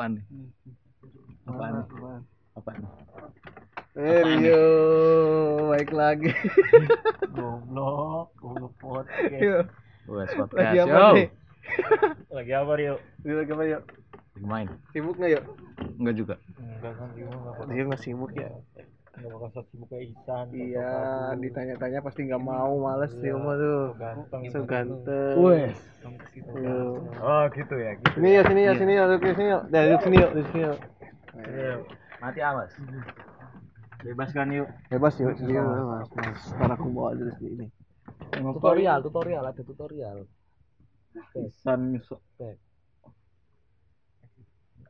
Apaan nih? Apaan nih? Apaan nih? Eh Rio, baik lagi. Goblok, goblok podcast. Yuk, Wes lagi podcast. apa Yo. nih? Lagi apa Rio? Rio lagi apa yuk? Lagi main. Sibuk nggak yuk? Enggak juga. Enggak kan Rio enggak bakal Rio nggak sibuk ya? Enggak bakal sibuk kayak Ihsan. Iya, ditanya-tanya pasti nggak mau, males Rio mah tuh. Ganteng. So ganteng. Wes. Yuk. Oh, gitu ya. Gitu. Sini ya, sini ya, sini ya, duduk di sini yuk. Sini yuk, di sini yuk. Iya. Mati awas. Bebas kan yuk. Bebas yuk, Rio, mas, mas. Ntar aku bawa dulu sini. Tutorial, tutorial, ada tutorial. Ihsan nyusuk.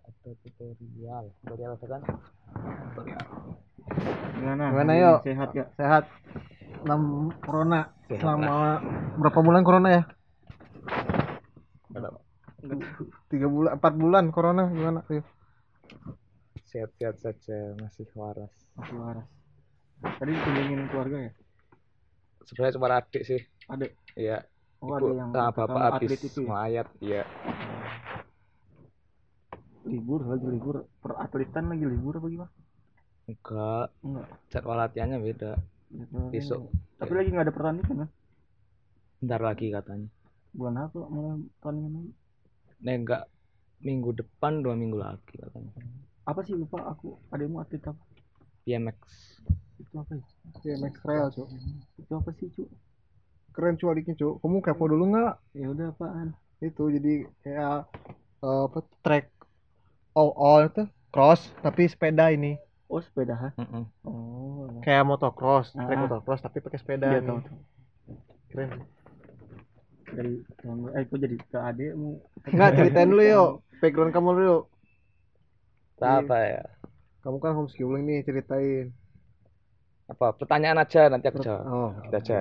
Ada tutorial. Tutorial apa kan? Tutorial. Gimana? Gimana, yuk? Sehat gak? Sehat. 6 corona Sehat selama berapa bulan corona ya? Berapa? Tiga bulan, empat bulan corona gimana? Rio? Sehat-sehat saja, masih waras. Masih waras. Tadi kunjungin keluarga ya? Sebenarnya cuma adik sih. Adik. Iya. Oh, Ibu, ada yang nah, bapak habis itu ya? melayat, iya. libur lagi libur per atletan lagi libur apa gimana? Enggak, Enggak. jadwal latihannya beda. Besok. Tapi lagi nggak ada pertandingan kan? Bentar lagi katanya. Bulan apa mulai pertandingan lagi? Nih enggak minggu depan dua minggu lagi katanya. Apa sih lupa aku? Ademu atlet apa? BMX. Itu apa ya? Ya, Max Trail, Cuk. Itu apa sih cu? Keren cu adiknya, Cuk. Kamu kepo dulu nggak? Ya udah apaan? Itu jadi kayak eh, apa track all all itu cross tapi sepeda ini. Oh sepeda ha? Mm-mm. Oh. Kayak motocross, Ah. motocross tapi pakai sepeda. Iya nih. tahu. tahu. Keren. Dari eh kok jadi ke adekmu? Enggak, ceritain dulu yuk. Background kamu dulu yuk. Apa ya? Kamu kan homeschooling nih, ceritain. Apa? Pertanyaan aja nanti aku jawab. Oh, Kita aja.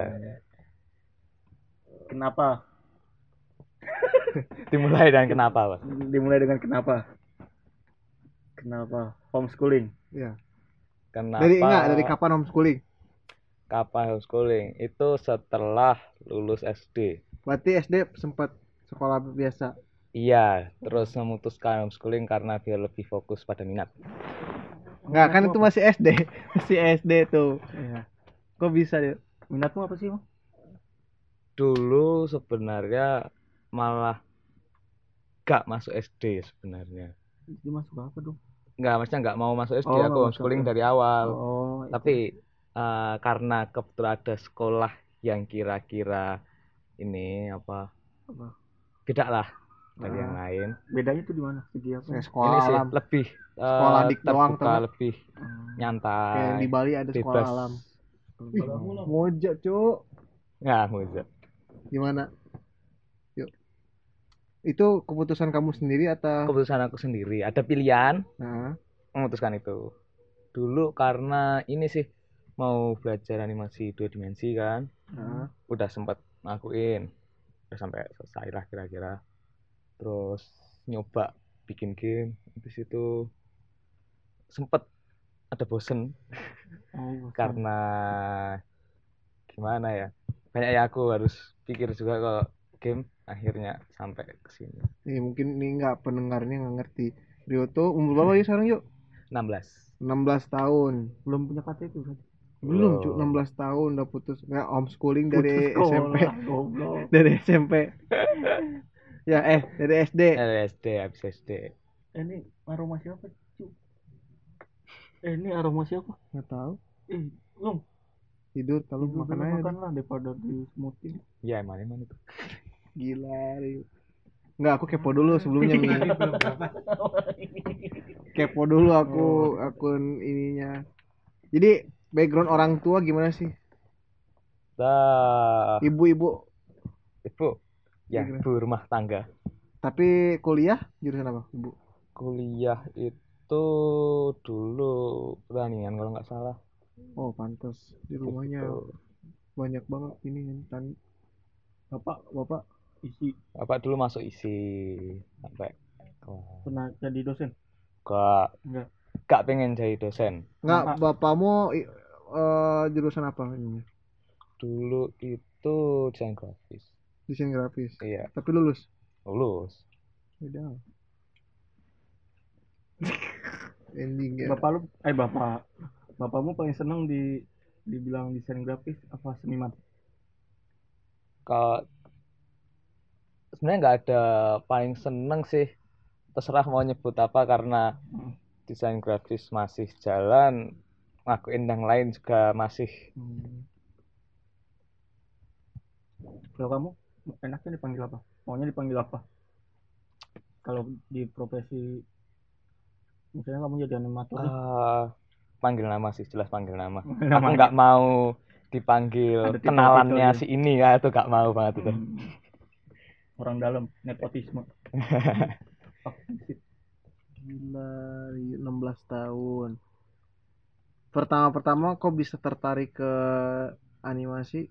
Kenapa? Dimulai dan kenapa, Pak? Dimulai dengan kenapa? Kenapa homeschooling? Iya. Kenapa? Dari enggak, dari kapan homeschooling? kapan homeschooling? Itu setelah lulus SD. Berarti SD sempat sekolah biasa. Iya, terus memutuskan homeschooling karena biar lebih fokus pada minat. Enggak, kan itu masih SD. Masih SD tuh. Iya. Kok bisa ya? Minatmu apa sih, Bang? Dulu sebenarnya malah gak masuk SD sebenarnya. Jadi masuk apa dong? Nggak, maksudnya nggak mau masuk SD, Oh, aku homeschooling dari awal. Oh, Tapi eh, karena kebetulan ada sekolah yang kira-kira ini apa? Apa? Beda lah dari Ah. yang lain. bedanya tuh di mana? Segi apa? Ini sekolah sih alam. lebih eh, Sekolah dik doang, terbuka, lebih Hmm. nyantai. Kayak di Bali ada sekolah bebas. alam. Kalau aku lah. Moja, Cuk. Nggak, Muza. Gimana? Itu keputusan kamu sendiri atau? Keputusan aku sendiri. Ada pilihan, nah, memutuskan itu. Dulu karena ini sih mau belajar animasi dua dimensi kan, nah, udah sempat ngakuin, udah sampai selesai lah kira-kira. Terus nyoba bikin game, habis itu sempet ada bosen. Oh, karena gimana ya banyak ya aku harus pikir juga kalau game akhirnya sampai ke sini ini mungkin ini enggak pendengarnya nggak ngerti. Rio tuh umur berapa ya sekarang yuk? 16 16 tahun. belum punya KTP kan? Belum, Belum. Cuk, 16 tahun udah putus nggak homeschooling dari Putus SMP. sekolah, Goblok. Dari SMP. ya, eh, dari SD. LSD habis SD Eh, ini aroma siapa, cu? Eh, ini aroma siapa? Nggak tahu. Eh, Long, Tidur kalau makan aja. makan lah daripada di smoothin. ya emang emang itu Gila, Rio. Enggak, aku kepo dulu sebelumnya nih. kepo dulu aku akun ininya. Jadi background orang tua gimana sih? dah Ibu-ibu ibu ya Gimana? ibu rumah tangga tapi kuliah jurusan apa, Ibu? kuliah itu dulu pertanian kalau nggak salah Oh, pantas. Di rumahnya Gitu. banyak banget ini tani. Bapak, Bapak Isi bapak dulu masuk isi sampai kelas pernah jadi dosen? gak Enggak. gak pengen jadi dosen Enggak, bapakmu eh, jurusan apa ininya? dulu itu desain grafis Desain grafis. iya Tapi lulus. lulus Beda. ending ya bapak lu eh bapak bapakmu paling seneng di dibilang desain grafis apa seniman kalau sebenarnya nggak ada paling seneng sih terserah mau nyebut apa karena Hmm. desain grafis masih jalan ngakuin yang lain juga masih Hmm. Kalau kamu enaknya dipanggil apa? Maunya dipanggil apa? Kalau di profesi misalnya kamu jadi animator eh, panggil nama sih jelas panggil nama aku nggak mau dipanggil kenalannya ya. si ini ya itu nggak mau banget itu Hmm. Orang dalam nepotisme. Gila iya, 16 tahun. Pertama-pertama kok bisa tertarik ke animasi?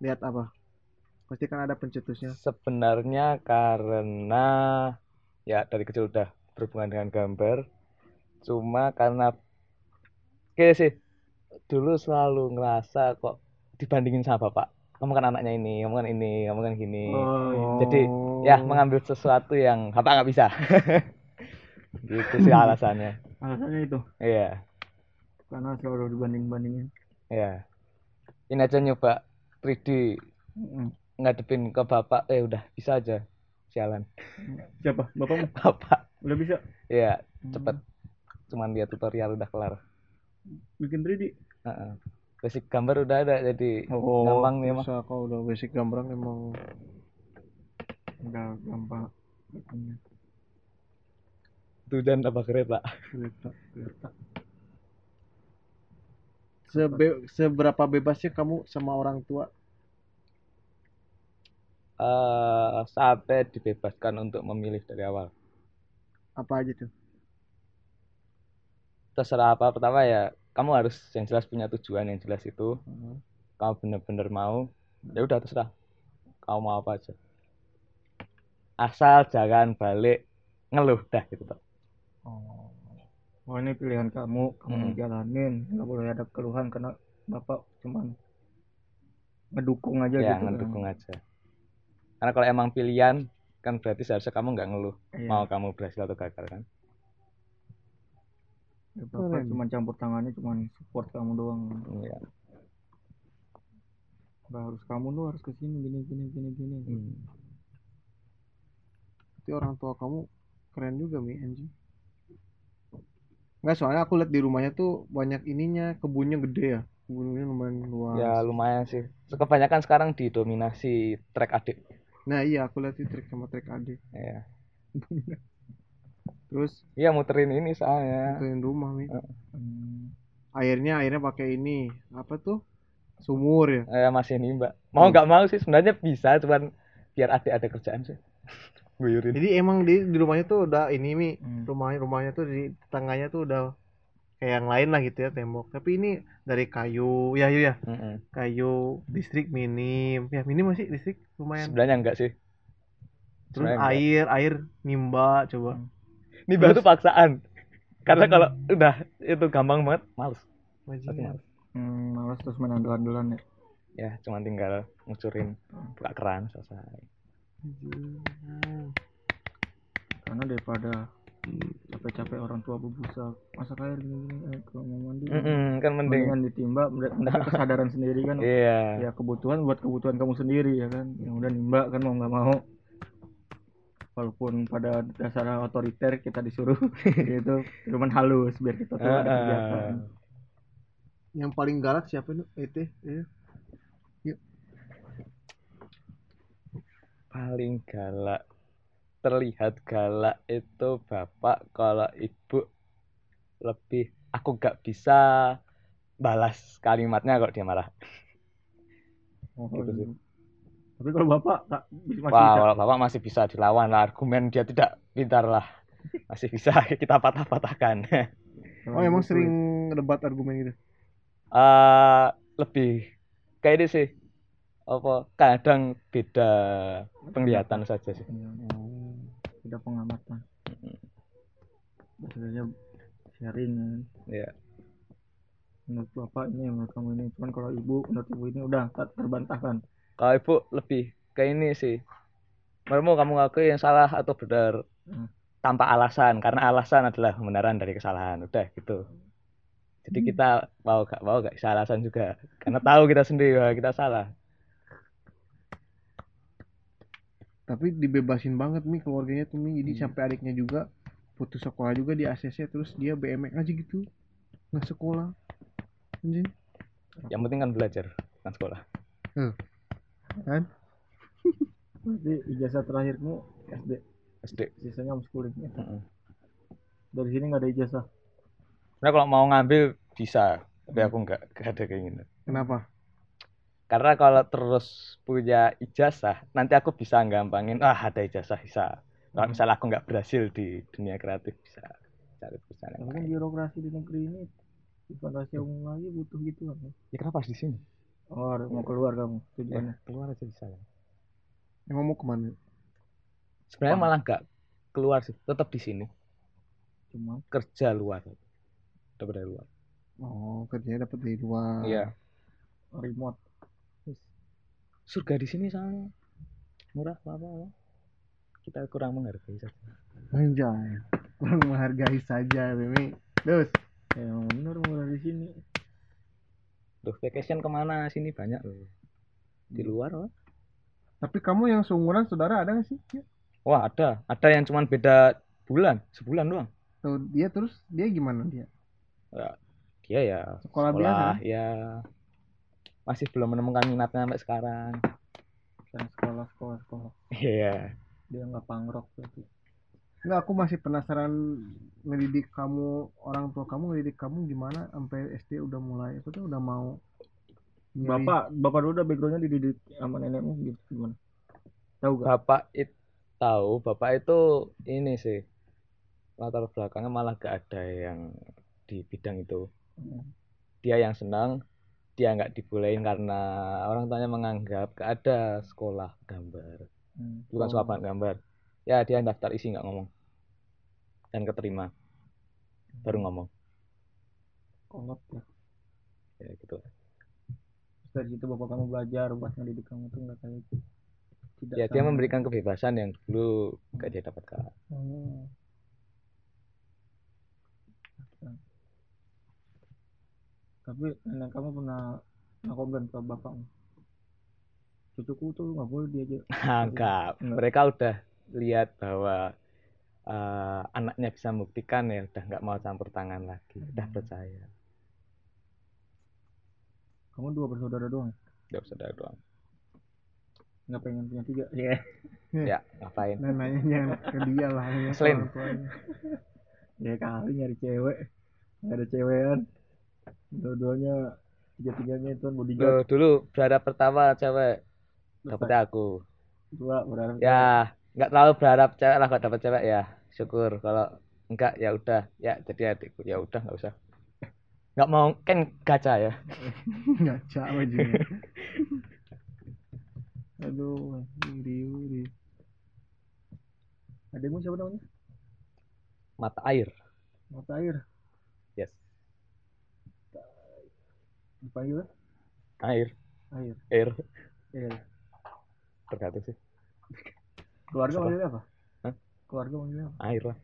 Lihat apa? Pasti kan ada pencetusnya. Sebenarnya karena ya dari kecil udah berhubungan dengan gambar. Cuma karena kayak sih dulu selalu ngerasa kok dibandingin sama bapak kamu kan anaknya ini kamu kan ini kamu kan gini Oh, Jadi, ya mengambil sesuatu yang bapak nggak bisa gitu sih alasannya alasannya itu iya karena selalu dibanding-bandingin. iya ini aja nyoba 3D Mm. ngadepin ke bapak eh udah bisa aja sialan Siapa? Bapakmu? bapak Udah bisa? iya Hmm. cepet cuman dia tutorial udah kelar Bikin 3D? Heeh. Basic gambar udah ada jadi Oh, gampang nih mah kalau udah basic gambaran emang Udah gampang. tuh dan apa kereta? Kereta Kereta. Sebe- seberapa bebasnya kamu sama orang tua? Eh sampai dibebaskan untuk memilih dari awal. Apa aja tuh? Terserah apa pertama ya kamu harus yang jelas punya tujuan yang jelas itu kamu bener-bener mau ya udah terserah kamu mau apa aja asal jangan balik ngeluh dah gitu toh Oh. Oh ini pilihan kamu, kamu Mm. jalanin, nggak boleh ada keluhan karena bapak cuman ngedukung aja ya gitu. ngedukung aja karena kalau emang pilihan kan berarti seharusnya kamu nggak ngeluh Iya. mau kamu berhasil atau gagal kan Ya, bapak Keren. cuma campur tangannya, cuman support kamu doang. Iya. Nggak harus kamu tuh harus ke sini gini gini gini gini. Hmm. Berarti orang tua kamu keren juga mi anjing Enggak soalnya aku lihat di rumahnya tuh banyak ininya kebunnya gede ya kebunnya lumayan luas ya lumayan sih kebanyakan sekarang didominasi trek adik nah iya aku lihat di trek sama trek adik ya terus? Iya muterin ini soalnya. Muterin rumah mi Hmm. airnya airnya pakai ini apa tuh? Sumur ya? Eh, masih nih mbak. Mau nggak mau sih sebenarnya bisa cuman biar adik ada kerjaan sih. Guyurin. Jadi emang di di rumahnya tuh udah ini mi. Hmm. rumahnya rumahnya tuh di tetangganya tuh udah kayak yang lain lah gitu ya tembok. Tapi ini dari kayu ya ya Mm-mm. kayu listrik minim. Ya minim masih listrik? Lumayan. Sebenarnya enggak sih. Terus Sebenarnya enggak. air air nimba coba ini batu paksaan. Karena kalau udah itu gampang banget males. Bajingan males. Hmm, malas terus main andalan ya. ya cuman tinggal ngucurin. Buka keran selesai. Bajingan. Karena daripada capek-capek orang tua berbusa masak air gini gini eh, kalau mau mandi Mm-mm, kan mending. mendingan ditimba mereka mereka kesadaran sendiri kan. Iya. Ya kebutuhan buat kebutuhan kamu sendiri ya kan. Yang udah nimba kan mau nggak mau walaupun pada dasar otoriter kita disuruh gitu cuman halus biar kita tuh ada Ah, kegiatan. Yang paling galak siapa nih ET ya. Paling galak terlihat galak itu bapak kalau ibu lebih aku gak bisa balas kalimatnya kalau dia marah. Oh, Gitu sih. Gitu. tapi kalau bapak tak bisa masih Wah, bisa? kalau bapak masih bisa dilawan lah. Argumen dia tidak pintar lah. Masih bisa kita patah-patahkan. Oh emang ibu sering debat argumen gitu? Eh lebih kayak ini sih. Apa kadang beda penglihatan saja sih. Iya, tidak pengamatan. Biasanya sharing kan Iya. menurut bapak ini menurut kamu ini. Cuman kalau ibu menurut ibu ini udah tak terbantahkan kalau ibu lebih ke ini sih. Menurutmu kamu ngakui yang salah atau benar? Hmm. tanpa alasan karena alasan adalah kebenaran dari kesalahan. Udah gitu. Jadi Hmm. kita mau gak mau gak bisa alasan juga. Karena tahu kita sendiri bahwa kita salah. Tapi dibebasin banget nih keluarganya tuh nih jadi Hmm. sampai adiknya juga putus sekolah juga di ACC terus dia BMX aja gitu. Nggak sekolah. Anjing. Yang penting kan belajar kan sekolah kan? Berarti ijazah terakhirmu SD, SD sisanya homeschooling. Ya. Dari sini nggak ada ijazah. Sebenarnya kalau mau ngambil bisa. Tapi aku nggak nggak ada keinginan. Kenapa? Karena kalau terus punya ijazah nanti aku bisa gampangin ah ada ijazah bisa. Kalau misalnya aku nggak berhasil di dunia kreatif bisa cari perusahaan yang lain. birokrasi di negeri ini bukan rahasia umum lagi butuh gitu kan. ya kenapa harus di sini Oh, ada- mau keluar kamu tujuannya. ya, keluar aja bisa ya. emang mau ke mana? Sebenarnya Paham. malah nggak keluar sih tetap di sini. Cuma? Kerja luar dapat dari luar. Oh kerjanya dapat dari luar. Iya. Remote. surga di sini soalnya. Murah apa apa kita kurang menghargai saja. Anjay. Kurang menghargai saja Mimi terus? Ya, emang benar mau di sini. Duh, vacation ke mana? Sini banyak. Loh di Hmm. luar loh. tapi kamu yang seumuran saudara ada nggak sih? Wah ada. Ada yang cuman beda bulan sebulan doang. Tuh, dia terus dia gimana dia? Ya, dia ya Sekolah biasa, ya. Masih belum menemukan minatnya sampai sekarang. Saya sekolah, sekolah, sekolah. iya. Dia nggak pangrok berarti. Enggak, aku masih penasaran ngedidik kamu orang tua kamu ngedidik kamu gimana sampai SD udah mulai apa tuh udah mau milih. Bapak, bapak dulu udah backgroundnya dididik sama nenekmu gitu gimana? Tahu gak? bapak itu tahu bapak itu ini sih latar belakangnya malah gak ada yang di bidang itu Hmm. dia yang senang dia nggak dibolehin karena orang tuanya menganggap gak ada sekolah gambar Hmm. bukan Oh, banget gambar ya dia daftar isi nggak ngomong dan keterima baru ngomong kolot ya. ya gitu Terus dari situ bapak kamu belajar buat ngedidik kamu tuh nggak kayak. Tidak ya dia sama. memberikan kebebasan yang dulu gak dia dapatkan Oh. Tapi nenek kamu pernah komplain ke bapakmu. Cucuku tuh nggak boleh diajak. Enggak. mereka udah lihat bahwa eh, anaknya bisa membuktikan ya udah nggak mau campur tangan lagi udah Hmm. percaya Kamu dua bersaudara doang. usah ada doang Nggak pengen punya tiga. Iya. ya ngapain Nah, nanya ke dia lah ya, tuanya. Ya kali nyari cewek. Nggak ada cewekan. Dua-duanya tiga-tiganya itu bodyguard. Loh, dulu berharap pertama cewek dapetnya aku Dua berharap. ya nggak terlalu berharap cewek lah kalau dapet cewek ya syukur kalau enggak ya udah ya jadi adikku ya udah nggak usah nggak mau kan gacha ya Ngaca aja. Aduh, iri iri. Adikmu siapa namanya? mata air Mata air. yes Dipanggil apa? air air. air Air. tergantung sih Keluarga Siapa? manggilnya apa? Keluarga manggilnya apa? air lah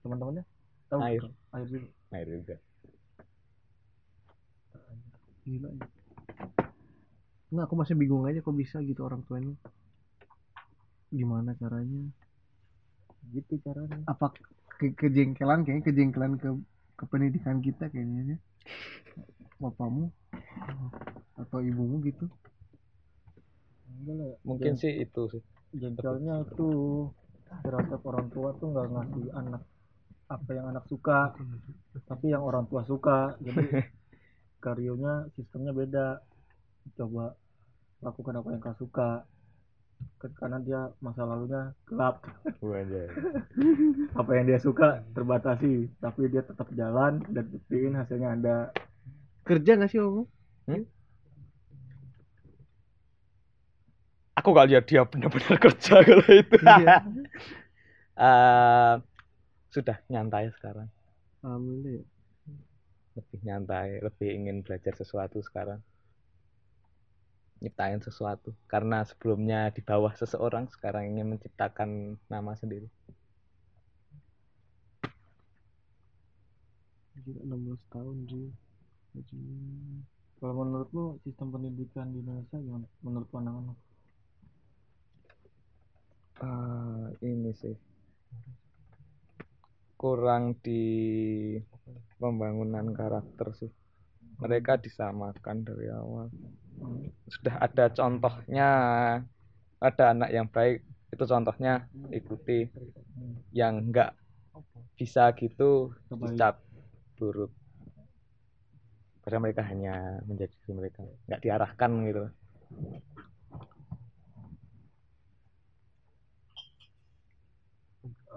Teman-temannya? Tahu? Air. Air juga. air juga Gila ya. Aku masih bingung aja kok bisa gitu orang tuanya. Gimana caranya? Gitu caranya. Apa ke kejengkelan kayaknya kejengkelan ke ke pendidikan kita kayaknya ya. Bapakmu atau ibumu gitu. Mungkin sih itu sih jengkelnya itu terhadap orang tua tuh nggak ngasih anak apa yang anak suka tapi yang orang tua suka. Jadi karyonya sistemnya beda. Coba lakukan apa yang kau suka. Ke- karena dia masa lalunya gelap. Apa yang dia suka terbatasi. Tapi dia tetap jalan dan buktiin hasilnya ada. Kerja nggak sih kamu? aku gak lihat dia benar-benar kerja kalau itu. Iya. uh, sudah nyantai sekarang. Alhamdulillah. Lebih nyantai lebih ingin belajar sesuatu sekarang. Nyiptain sesuatu. Karena sebelumnya di bawah seseorang sekarang ingin menciptakan nama sendiri. Gila, 16 tahun sih kalau menurutmu sistem pendidikan di Indonesia gimana? Menurut pandangan lu Ah, ini sih. Kurang di pembangunan karakter sih. Mereka disamakan dari awal. Sudah ada contohnya ada anak yang baik itu contohnya ikuti. Yang enggak bisa gitu dicap buruk. Padahal mereka hanya menjadi mereka nggak diarahkan gitu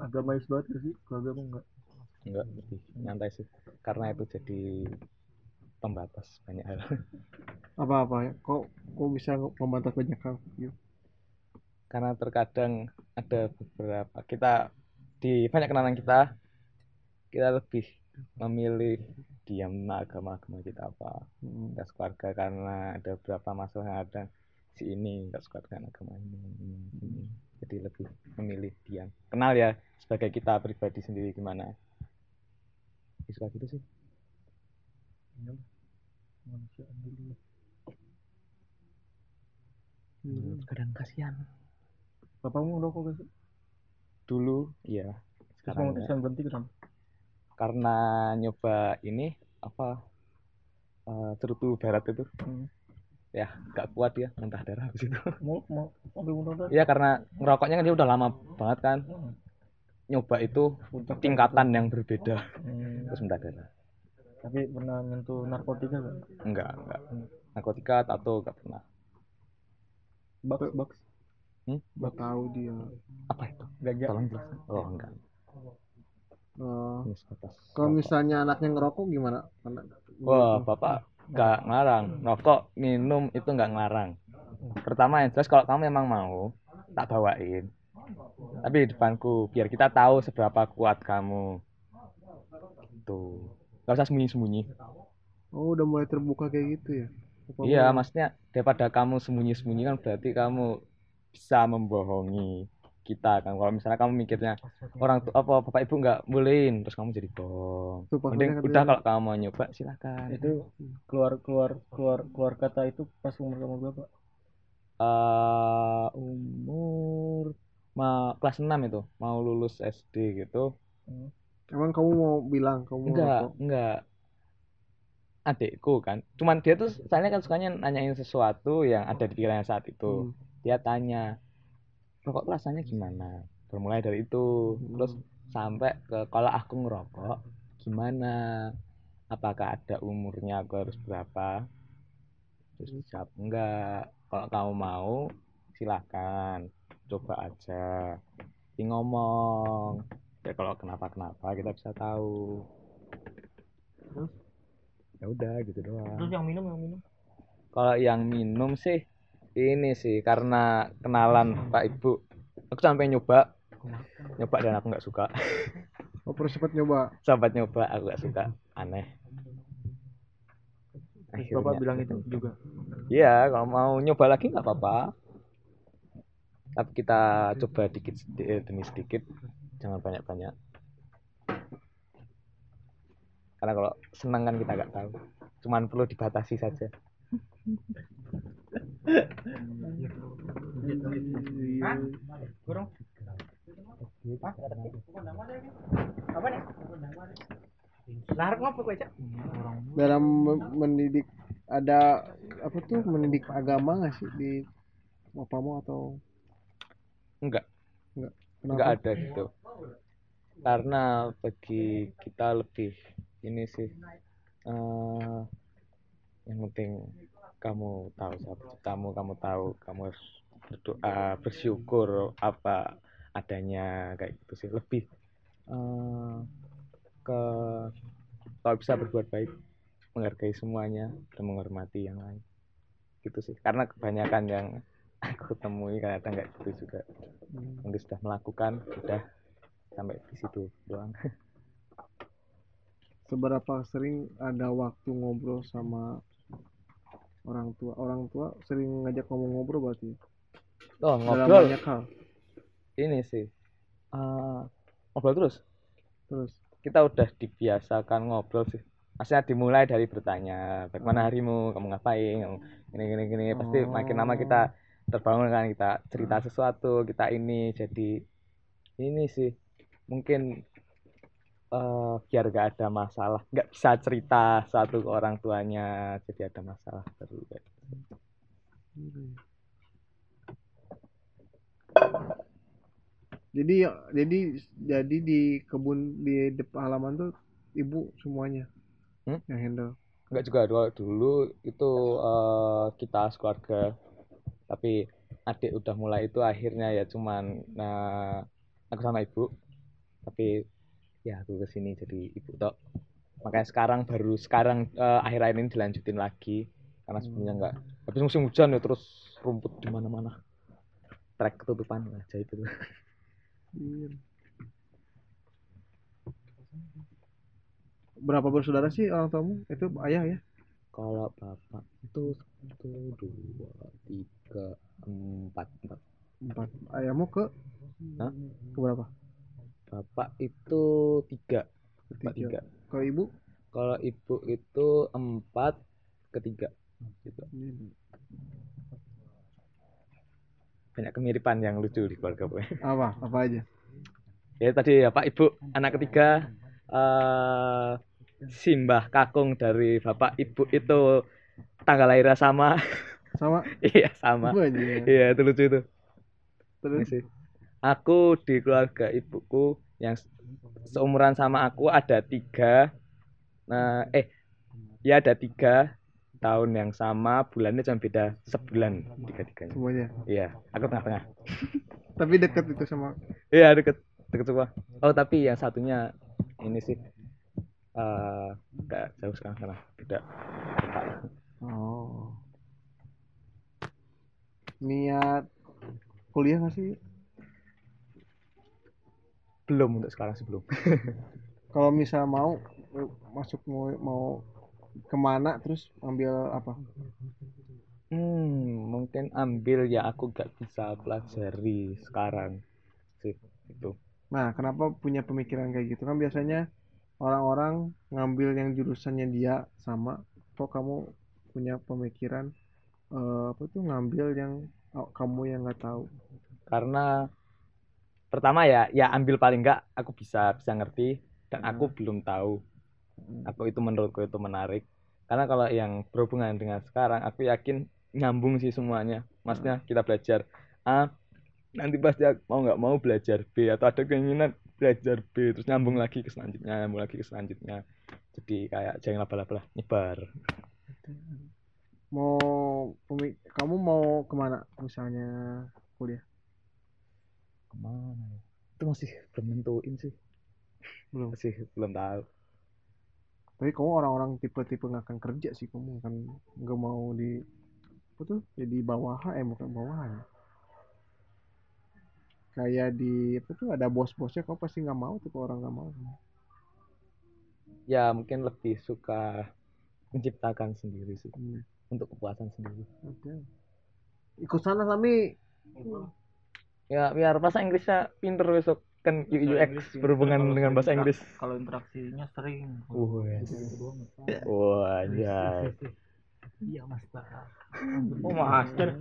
agamais banget gak sih kalau agama enggak enggak lebih nyantai sih karena itu jadi pembatas banyak hal apa-apa ya kok kok bisa membatas banyak hal Yuk. karena terkadang ada beberapa kita di banyak kenalan kita kita lebih memilih diam agama-agama kita apa Mm. nggak sekeluarga karena ada beberapa masalah yang ada si ini nggak suka dengan agama ini, ini, ini. Jadi lebih memilih diam kenal ya sebagai kita pribadi sendiri gimana. Ya, suka gitu sih. Iya. manusia dulu Hmm. kadang kasihan. Bapakmu ngerokok gak sih dulu iya. Sekarang memutuskan berhenti kenapa? Karena nyoba ini apa eh, cerutu barat itu. Hmm. Ya gak kuat ya muntah darah habis itu. Mau mau sampai muntah darah Iya karena ngerokoknya kan dia udah lama banget kan. Hmm. nyoba itu tingkatan yang berbeda. Hmm. terus muntah darah. Tapi pernah nyentuh narkotika gak enggak enggak narkotika tato gak pernah. Box box. Nggak tahu dia. Apa itu? Gajah tolong jelaskan. Oh enggak. Sebatas kalau misalnya anaknya ngerokok gimana? Anak- wah bapak nggak ngelarang. Rokok minum itu nggak ngelarang? Pertama yang jelas kalau kamu memang mau tak bawain. Tapi di depanku biar kita tahu seberapa kuat kamu. Tuh nggak usah sembunyi-sembunyi. Oh udah mulai terbuka kayak gitu ya? Apa Iya, mau- maksudnya daripada kamu sembunyi-sembunyi kan berarti kamu bisa membohongi kita kan. Kalau misalnya kamu mikirnya orang tuh apa bapak ibu nggak bolehin, terus kamu jadi bohong. Mending udah bilang- kalau kamu mau nyoba silakan. itu keluar keluar keluar keluar kata itu pas umur kamu berapa Eh, umur ma kelas 6 itu mau lulus SD gitu. emang kamu mau bilang kamu Enggak, enggak. Adikku kan. Cuman dia tuh soalnya kan sukanya nanyain sesuatu yang ada di pikirannya saat itu. Hmm. dia tanya rokok tuh rasanya gimana? Bermulai dari itu. Terus sampai ke kalau aku ngerokok gimana? Apakah ada umurnya aku harus berapa? Terus dijawab enggak. Kalau kamu mau silahkan coba aja. Di ngomong ya kalau kenapa kenapa kita bisa tahu. Terus? ya udah gitu doang. Terus yang minum yang minum? Kalau yang minum sih ini sih karena kenalan Pak Ibu. Aku sampai nyoba, nyoba dan aku nggak suka. oh pernah sempat nyoba Sempat nyoba, aku nggak suka. Aneh. terus bapak Akhirnya- bilang itu juga Iya, kalau mau nyoba lagi nggak apa-apa. Tapi kita coba dikit eh, demi sedikit, jangan banyak-banyak. Karena kalau senang kan kita nggak tahu. Cuman perlu dibatasi saja. dalam me- mendidik ada apa tuh mendidik agama nggak sih di bapamu atau Enggak. Enggak. nggak Kenapa? ada gitu karena bagi kita lebih ini sih eh yang penting kamu tahu siapa? Kamu kamu tahu kamu harus berdoa bersyukur apa adanya kayak gitu sih. Lebih eh ke kalau bisa berbuat baik menghargai semuanya dan menghormati yang lain. Gitu sih. Karena kebanyakan yang aku temui kadang nggak gitu juga. Mungkin sudah melakukan sudah sampai di situ doang. Seberapa sering ada waktu ngobrol sama orang tua orang tua sering ngajak kamu ngobrol berarti oh dalam ngobrol. banyak hal. Ini sih. Eh ngobrol terus? Terus. Kita udah dibiasakan ngobrol sih. Maksudnya dimulai dari bertanya bagaimana harimu? Kamu ngapain? Kamu gini gini gini. Pasti makin lama kita terbangun kan kita cerita sesuatu kita ini. Jadi ini sih. Mungkin eh biar gak ada masalah nggak bisa cerita satu ke orang tuanya jadi ada masalah terus jadi jadi jadi di kebun di depan halaman tuh ibu semuanya Hmm? yang handle Enggak juga dulu, dulu itu eh, kita sekeluarga tapi adik udah mulai itu akhirnya ya cuman nah aku sama ibu tapi ya aku ke sini jadi ibu tok. Makanya sekarang baru sekarang eh, akhir-akhir ini dilanjutin lagi. Karena sebelumnya enggak habis musim hujan ya terus rumput di mana-mana. Trek ketutupan aja itu. Iya. berapa bersaudara sih orang tuamu? Itu ayah ya? Kalau bapak itu satu dua tiga empat empat. Empat. Ayahmu ke? Hah? ke berapa Bapak itu tiga, Bapak Tiga. tiga. ke ibu Kalau ibu itu empat, ketiga. Gitu. Banyak kemiripan yang lucu di keluarga gue. apa apa aja Ya tadi bapak ibu anak ketiga eh simbah kakung dari bapak ibu itu tanggal lahirnya sama. sama iya sama. Iya itu lucu itu. Ini terus sih. Aku di keluarga ibuku yang se- seumuran sama aku ada tiga. Nah, eh, ya ada tiga tahun yang sama, bulannya cuma beda sebulan tiga-tiganya. semuanya Iya, aku tengah-tengah. tapi deket itu sama Iya, deket, deket semua. Oh, tapi yang satunya ini sih, eh, nggak jauh sekarang karena beda. oh niat kuliah nggak sih Belum untuk sekarang sih belum. kalau misal mau masuk mau mau ke mana terus ambil apa Hmm, mungkin ambil ya aku gak bisa pelajari sekarang sih itu. nah kenapa punya pemikiran kayak gitu kan biasanya orang-orang ngambil yang jurusannya dia sama kok kamu punya pemikiran eh, apa tuh ngambil yang oh, kamu yang nggak tahu karena pertama ya ya ambil paling enggak aku bisa bisa ngerti dan aku belum tahu aku itu menurutku itu menarik. Karena kalau yang berhubungan dengan sekarang aku yakin nyambung sih semuanya. Maksudnya kita belajar A nanti pasti mau nggak mau belajar B atau ada keinginan belajar B terus nyambung lagi ke selanjutnya nyambung lagi ke selanjutnya. Jadi kayak jangan laba-laba lah nyebar. Mau kamu mau ke mana misalnya kuliah ke mana ya? itu masih belum nentuin sih. Belum. Masih belum tahu. Tapi kamu orang-orang tipe-tipe nggak akan kerja sih. Kamu kan nggak mau di apa tuh? Jadi bawahan eh bukan bawahan kayak di apa tuh? Ada bos-bosnya kau pasti nggak mau tipe orang nggak mau. Ya mungkin lebih suka menciptakan sendiri sih. Hmm. untuk kepuasan sendiri. Oke. ikut sana Sami ya biar bahasa Inggrisnya pinter besok. Kan UX berhubungan dengan bahasa Inggris. kalau interaksinya sering. Yes. Gitu banget. wah anjay. Iya master oh master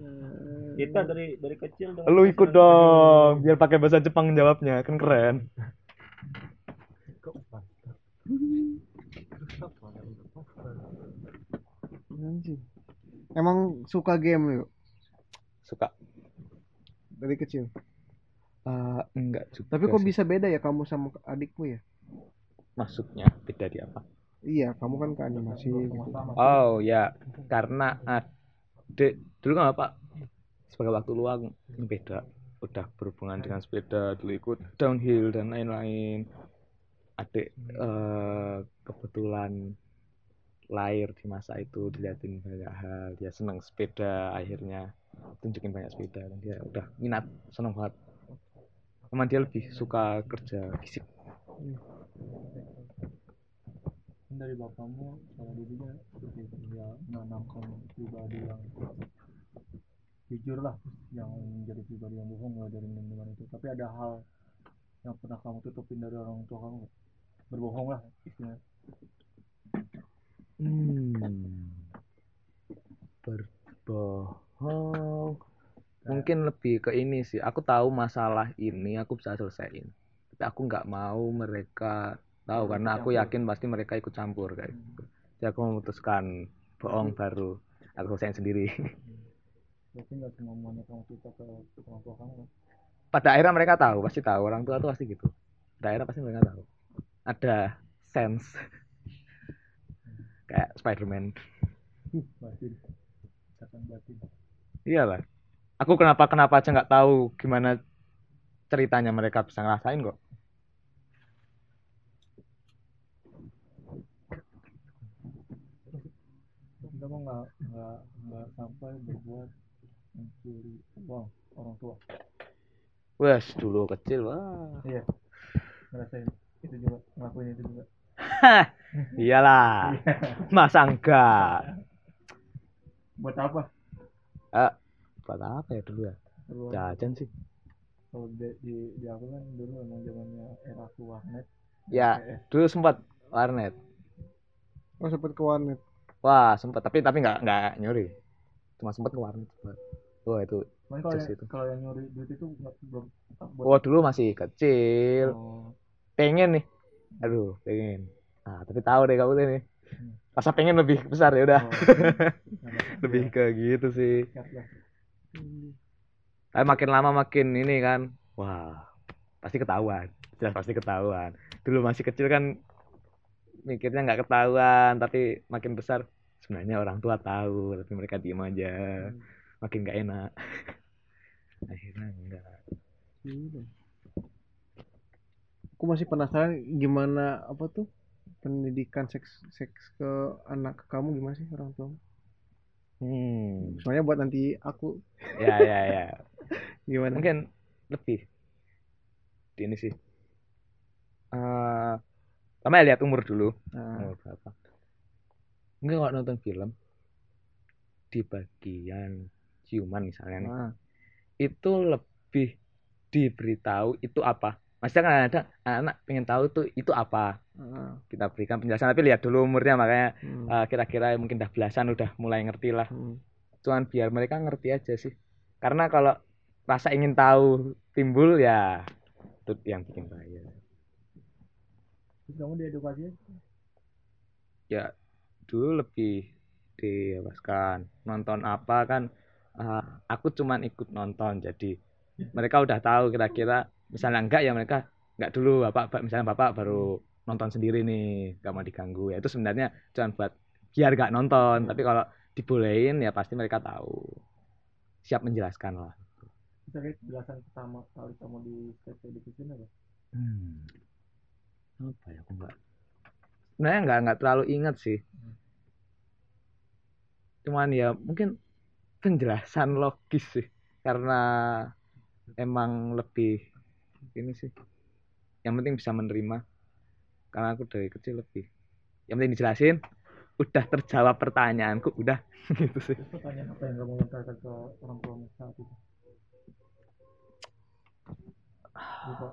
kita dari dari kecil dengan lu ikut dong biar pakai bahasa Jepang jawabnya. Kan keren. Emang suka game yuk suka dari kecil? Eh, enggak juga tapi kok sih. bisa beda ya kamu sama adikmu ya? Maksudnya beda di apa? Iya kamu kan ke animasi gitu. oh ya karena adik dulu kan bapak sebagai waktu luang beda udah berhubungan dengan sepeda dulu ikut downhill dan lain-lain. Adik eh, kebetulan lahir di masa itu diliatin banyak hal dia seneng sepeda akhirnya tunjukin banyak sepeda dan dia udah minat seneng banget. Cuman dia lebih suka kerja fisik. Dari bapakmu cara dirinya ya menanamkan pribadi yang jujur lah yang menjadi pribadi yang bohong mulai dari minuman itu. Tapi ada hal yang pernah kamu tutupin dari orang tua kamu? Berbohong lah istilahnya. Hmm. Berbohong. Mungkin lebih ke ini sih. Aku tahu masalah ini aku bisa selesaiin. Tapi aku nggak mau mereka tahu Ikut karena aku yakin pasti mereka ikut campur kayak gitu. Jadi aku memutuskan bohong baru aku selesaiin sendiri. berarti nggak semua kamu cerita ke orang tua kamu Pada akhirnya mereka tahu, pasti tahu. Orang tua tuh pasti gitu. Pada akhirnya pasti mereka tahu. Ada sense. Kayak Spider-Man. batin batin Iyalah. Aku kenapa kenapa aja nggak tahu gimana ceritanya mereka bisa ngerasain kok. kamu nggak nggak nggak sampai berbuat mencuri uang orang tua Wes dulu kecil wah. iya ngerasain itu juga ngelakuin itu juga Iyalah. Masa enggak? buat apa Eh, buat apa ya dulu ya? Jajan sih. kalau di, di di aku kan dulu emang zamannya era warnet Ya, PS. dulu sempat warnet. Oh sempet ke warnet. Wah, sempat tapi tapi nggak nggak nyuri. Cuma sempat ke warnet. sempat. Wah, itu. Kalau yang, itu. kalau yang nyuri duit itu belum buat Wah, dulu masih kecil. oh, Pengen nih. Aduh, pengen. Nah, tapi tahu deh kamu deh nih. Hmm. Rasa pengen lebih besar ya udah. oh, lebih ke gitu sih. siap lah. Tapi makin lama makin ini kan, wah pasti ketahuan, jelas pasti ketahuan. Dulu masih kecil kan mikirnya nggak ketahuan, tapi makin besar sebenarnya orang tua tahu, tapi mereka diem aja, Hmm. makin nggak enak. Akhirnya enggak. Iya. Aku masih penasaran gimana apa tuh pendidikan seks seks ke anak kamu gimana sih orang tua? Hmm, Soalnya buat nanti aku ya ya ya. gimana? Mungkin lebih di ini sih. Eh, pertama ya lihat umur dulu. Nah, Umur berapa? Enggak kalau nonton film di bagian ciuman misalnya nih. nah, itu lebih diberitahu itu apa maksudnya kan ada anak pengen tahu tuh itu apa? Kita berikan penjelasan tapi lihat dulu umurnya makanya hmm, eh, kira-kira mungkin udah belasan udah mulai ngerti lah. Hmm. cuman biar mereka ngerti aja sih. Karena kalau rasa ingin tahu timbul ya itu yang bikin bahaya. Kamu diedukasi ya dulu lebih dibebaskan. Nonton apa kan eh, aku cuman ikut nonton jadi mereka udah tahu kira-kira misalnya enggak ya mereka enggak dulu bapak ba- misalnya bapak baru nonton sendiri nih gak mau diganggu. Ya itu sebenarnya cuman buat biar gak nonton tapi kalau dibolehin ya pasti mereka tahu. Siap menjelaskan lah. Bisa kayak penjelasan pertama kali kamu di sex education apa hmm. apa ya aku enggak. Sebenarnya enggak enggak terlalu ingat sih. Cuman ya mungkin penjelasan logis sih karena emang lebih ini sih. Yang penting bisa menerima. Karena aku dari kecil lebih. Yang penting dijelasin udah terjawab pertanyaanku udah. Gitu sih. Pertanyaan apa yang kamu lontarkan ke orang tua saat itu? Lupa.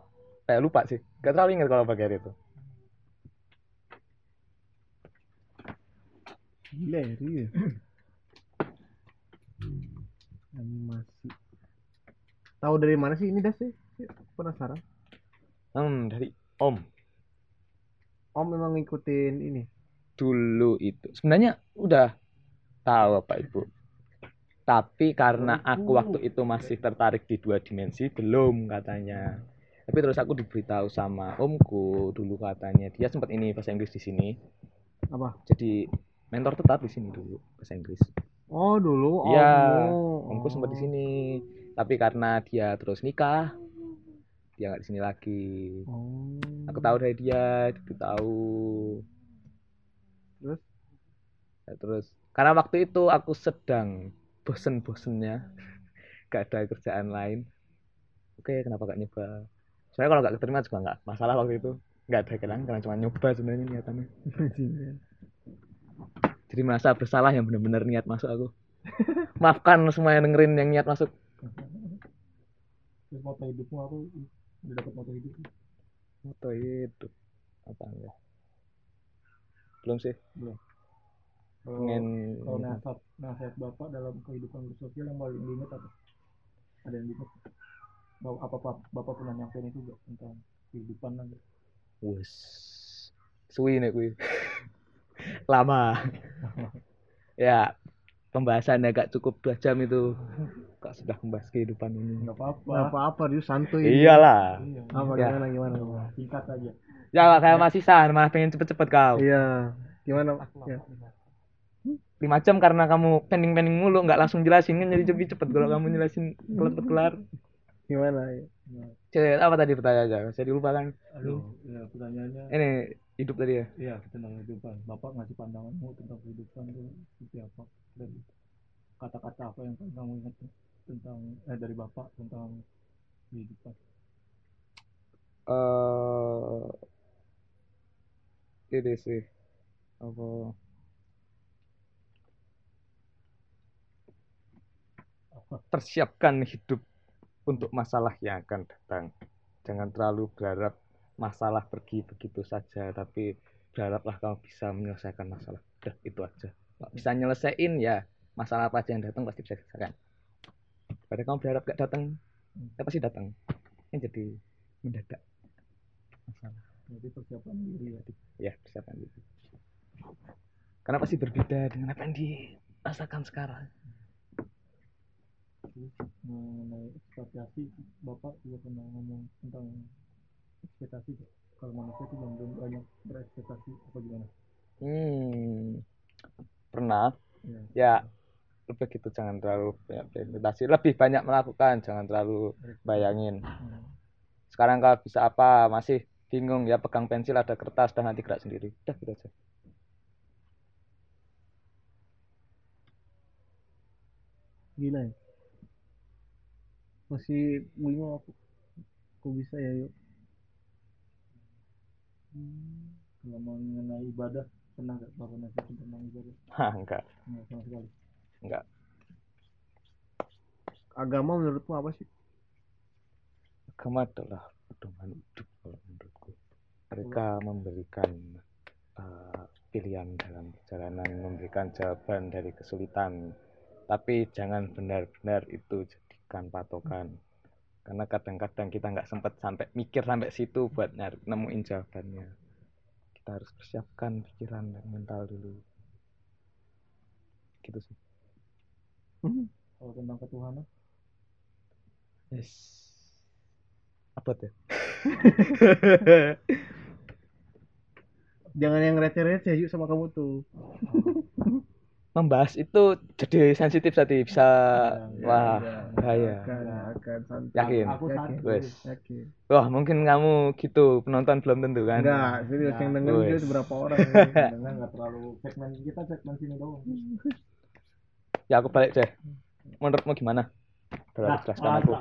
Kayak lupa sih. Gak terlalu ingat kalau bagian itu. Gila ya, Ri, ya. Animasi. Tahu dari mana sih ini dah sih? Penasaran. hmm dari om Om memang ngikutin ini. dulu itu sebenarnya udah tahu Bapak Ibu tapi karena aku waktu itu masih tertarik di dua dimensi belum katanya tapi terus aku diberitahu sama omku dulu katanya dia sempat ini bahasa Inggris di sini Apa? jadi mentor tetap di sini dulu bahasa Inggris Oh, dulu Iya, ommu. omku sempat di Oh. sini tapi karena dia terus nikah dia nggak di sini lagi. Oh. aku tahu dari dia tahu. Terus? Ya, terus. Karena waktu itu aku sedang bosen-bosennya gak ada kerjaan lain. Oke kenapa gak nyoba? Soalnya kalau gak keterima juga nggak masalah waktu itu. Nggak ada kelang karena cuma nyoba sebenarnya niatannya. Jadi merasa bersalah yang benar-benar niat masuk aku. Maafkan semua yang dengerin yang niat masuk. Terus moto hidupmu aku udah dapat moto hidup moto hidup apa enggak belum sih. Kalau- pengen kalau nasihat nasihat bapak dalam kehidupan bersosial yang paling diingat apa? Ada yang diingat? Bapak, apa Pak- bapak pernah nyampein itu gak tentang kehidupan nggak? wes. Suwi nih kuwi. Lama. Ya pembahasannya gak cukup dua jam itu kok sudah membahas kehidupan ini. Nggak apa-apa. Nggak apa-apa dia santuy. Iyalah. Iya apa Ya. gimana gimana gimana? Singkat aja. Ya nggak kayak masih sah malah pengen cepet-cepet kau iya. Gimana? Ya. lima jam karena kamu pending-pending mulu nggak langsung jelasin kan? Jadi cepet cepet kalau kamu jelasin kelar cepet kelar. Gimana? Ya Cek, apa tadi pertanyaannya? Saya dilupakan. Aduh ya pertanyaannya. Ini hidup tadi ya? Iya tentang kehidupan. Bapak ngasih pandanganmu tentang kehidupan itu seperti apa? Dan kata-kata apa yang kamu ingat tentang eh dari bapak tentang kehidupan? Eh ini sih. Apa? Persiapkan hidup untuk masalah yang akan datang. Jangan terlalu berharap masalah pergi begitu saja tapi berharaplah kamu bisa menyelesaikan masalah. Udah itu aja. Bisa nyelesain ya. Masalah apa aja yang datang pasti bisa selesaikan pada kamu berharap gak datang ya pasti datang. Yang jadi mendadak. Masalah. Jadi persiapan diri ya ya persiapan itu karena pasti berbeda dengan apa yang dirasakan sekarang. Mengenai ekspektasi bapak juga pernah ngomong tentang ekspektasi kalau manusia itu belum belum banyak berekspektasi apa gimana? Hmm pernah. Ya ya lebih gitu jangan terlalu banyak berekspektasi lebih banyak melakukan jangan terlalu bayangin. Hmm. sekarang kau bisa apa masih bingung ya pegang pensil ada kertas dan nanti gerak sendiri. Udah gitu aja. Gila ya. Masih bingung aku. Kok bisa ya yuk? Kalau mengenai ibadah pernah nggak bapak nasihatin tentang ibadah? Enggak nggak sama sekali enggak agama menurutmu apa sih? Agama adalah pedoman hidup kalau menurutku. Mereka memberikan uh, pilihan dalam perjalanan memberikan jawaban dari kesulitan. Tapi jangan benar-benar itu jadikan patokan. Karena kadang-kadang kita nggak sempat sampai mikir sampai situ buat nyari nemuin jawabannya. Kita harus persiapkan pikiran dan mental dulu. Gitu sih kalau tentang ketuhanan. Yes. Apa tuh? Jangan yang receh-receh yuk sama kamu tuh. Membahas itu jadi sensitif tadi bisa wah bahaya. Akan akan santai. Yakin? Aku wes. yakin. Wah mungkin kamu gitu penonton belum tentu kan? Enggak serius Ya, yang dengerin wes. dia berapa orang karena nggak terlalu segmen kita segmen sini doang ya aku balik deh. Menurutmu gimana? Nah, aku.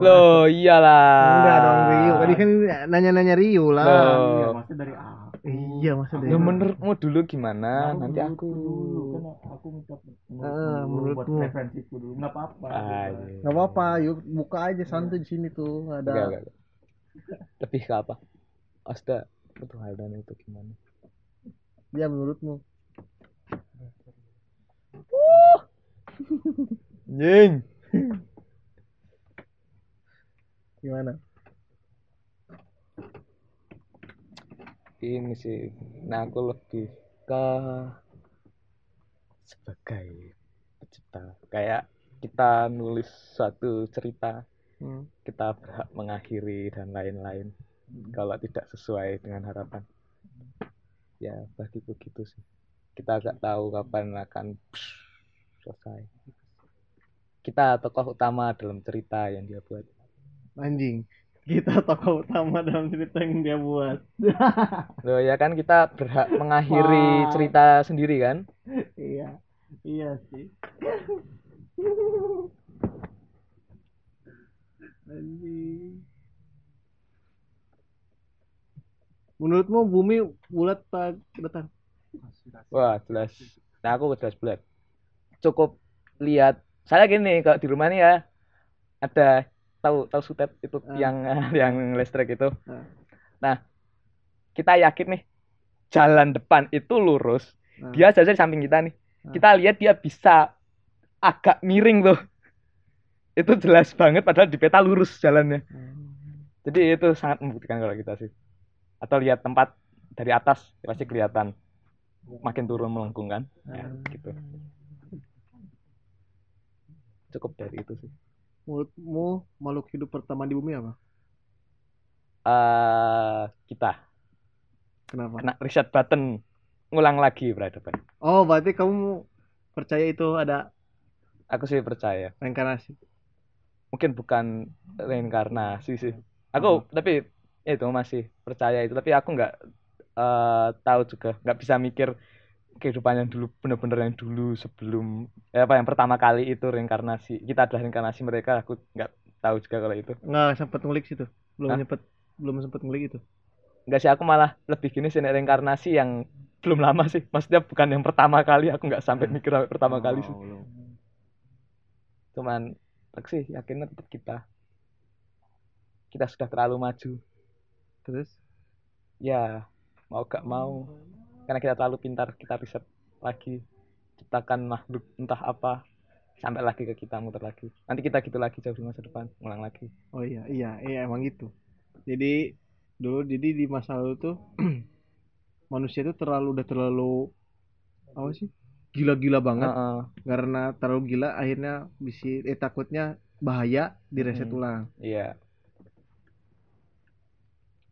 loh iyalah. Enggak dong Rio. Tadi kan nanya-nanya Rio lah. Loh. iya maksudnya dari aku. Iya masa Aku- dari ya menurutmu dulu gimana? Aku nanti aku dulu kan aku Ah, dulu buat menurutmu. referensiku dulu. Nggak apa-apa. Nggak apa-apa yuk buka aja santai di sini tuh. Nggak ada. Enggak, enggak, enggak. lebih ke apa? Asta ketuhanan itu gimana? Ya menurutmu nying gimana? Ini sih nah aku lebih ke sebagai pencipta kayak kita nulis suatu cerita Hmm. kita berhak mengakhiri dan lain-lain. Kalau tidak sesuai dengan harapan. Ya bagiku gitu sih. Kita nggak tahu kapan akan selesai. Kita tokoh utama dalam cerita yang dia buat. Anjing kita tokoh utama dalam cerita yang dia buat. Loh ya kan kita berhak mengakhiri Wah. cerita sendiri kan? Iya iya sih. Anjing. Menurutmu bumi bulat pak datar wah jelas. Nah aku jelas bulat cukup lihat. Saya gini kalau di rumah nih ya ada tahu tahu sutet itu Ah. yang yang listrik itu. Ah. nah kita yakin nih jalan depan itu lurus Nah, dia jalan di samping kita nih. Hmm. kita lihat dia bisa agak miring tuh. Itu jelas banget padahal di peta lurus jalannya. Hmm. jadi itu sangat membuktikan kalau kita sih. Atau lihat tempat dari atas ya pasti kelihatan. Makin turun melengkung kan? Ya, gitu cukup dari itu sih. Menurutmu makhluk hidup pertama di bumi apa? Eh kita. Kenapa? Kena reset button. Ngulang lagi peradaban oh berarti kamu percaya itu ada aku sih percaya. reinkarnasi. Mungkin bukan reinkarnasi sih. Aku tapi ya itu masih percaya itu. Tapi aku nggak eh, tahu juga. Nggak bisa mikir kehidupan yang dulu bener-bener yang dulu sebelum eh, apa yang pertama kali itu reinkarnasi kita adalah reinkarnasi mereka aku nggak tahu juga kalau itu. Nggak sempet ngulik situ belum Hah? belum sempet ngulik itu. Nggak sih aku malah lebih gini sih reinkarnasi yang belum lama sih maksudnya bukan yang pertama kali aku nggak sampai mikir sampai pertama kali sih. Oh, belum. cuman aku sih yakinnya tetap kita kita sudah terlalu maju. Terus? Ya mau gak mau karena kita terlalu pintar kita riset lagi ciptakan makhluk entah apa sampai lagi ke kita muter lagi. Nanti kita gitu lagi jauh di masa depan ngulang lagi. Oh iya iya iya emang gitu. Jadi dulu jadi di masa lalu tuh manusia tuh terlalu udah terlalu apa sih? Gila-gila banget. Heeh, karena terlalu gila akhirnya bisa eh takutnya bahaya direset Mm-mm. ulang. Iya.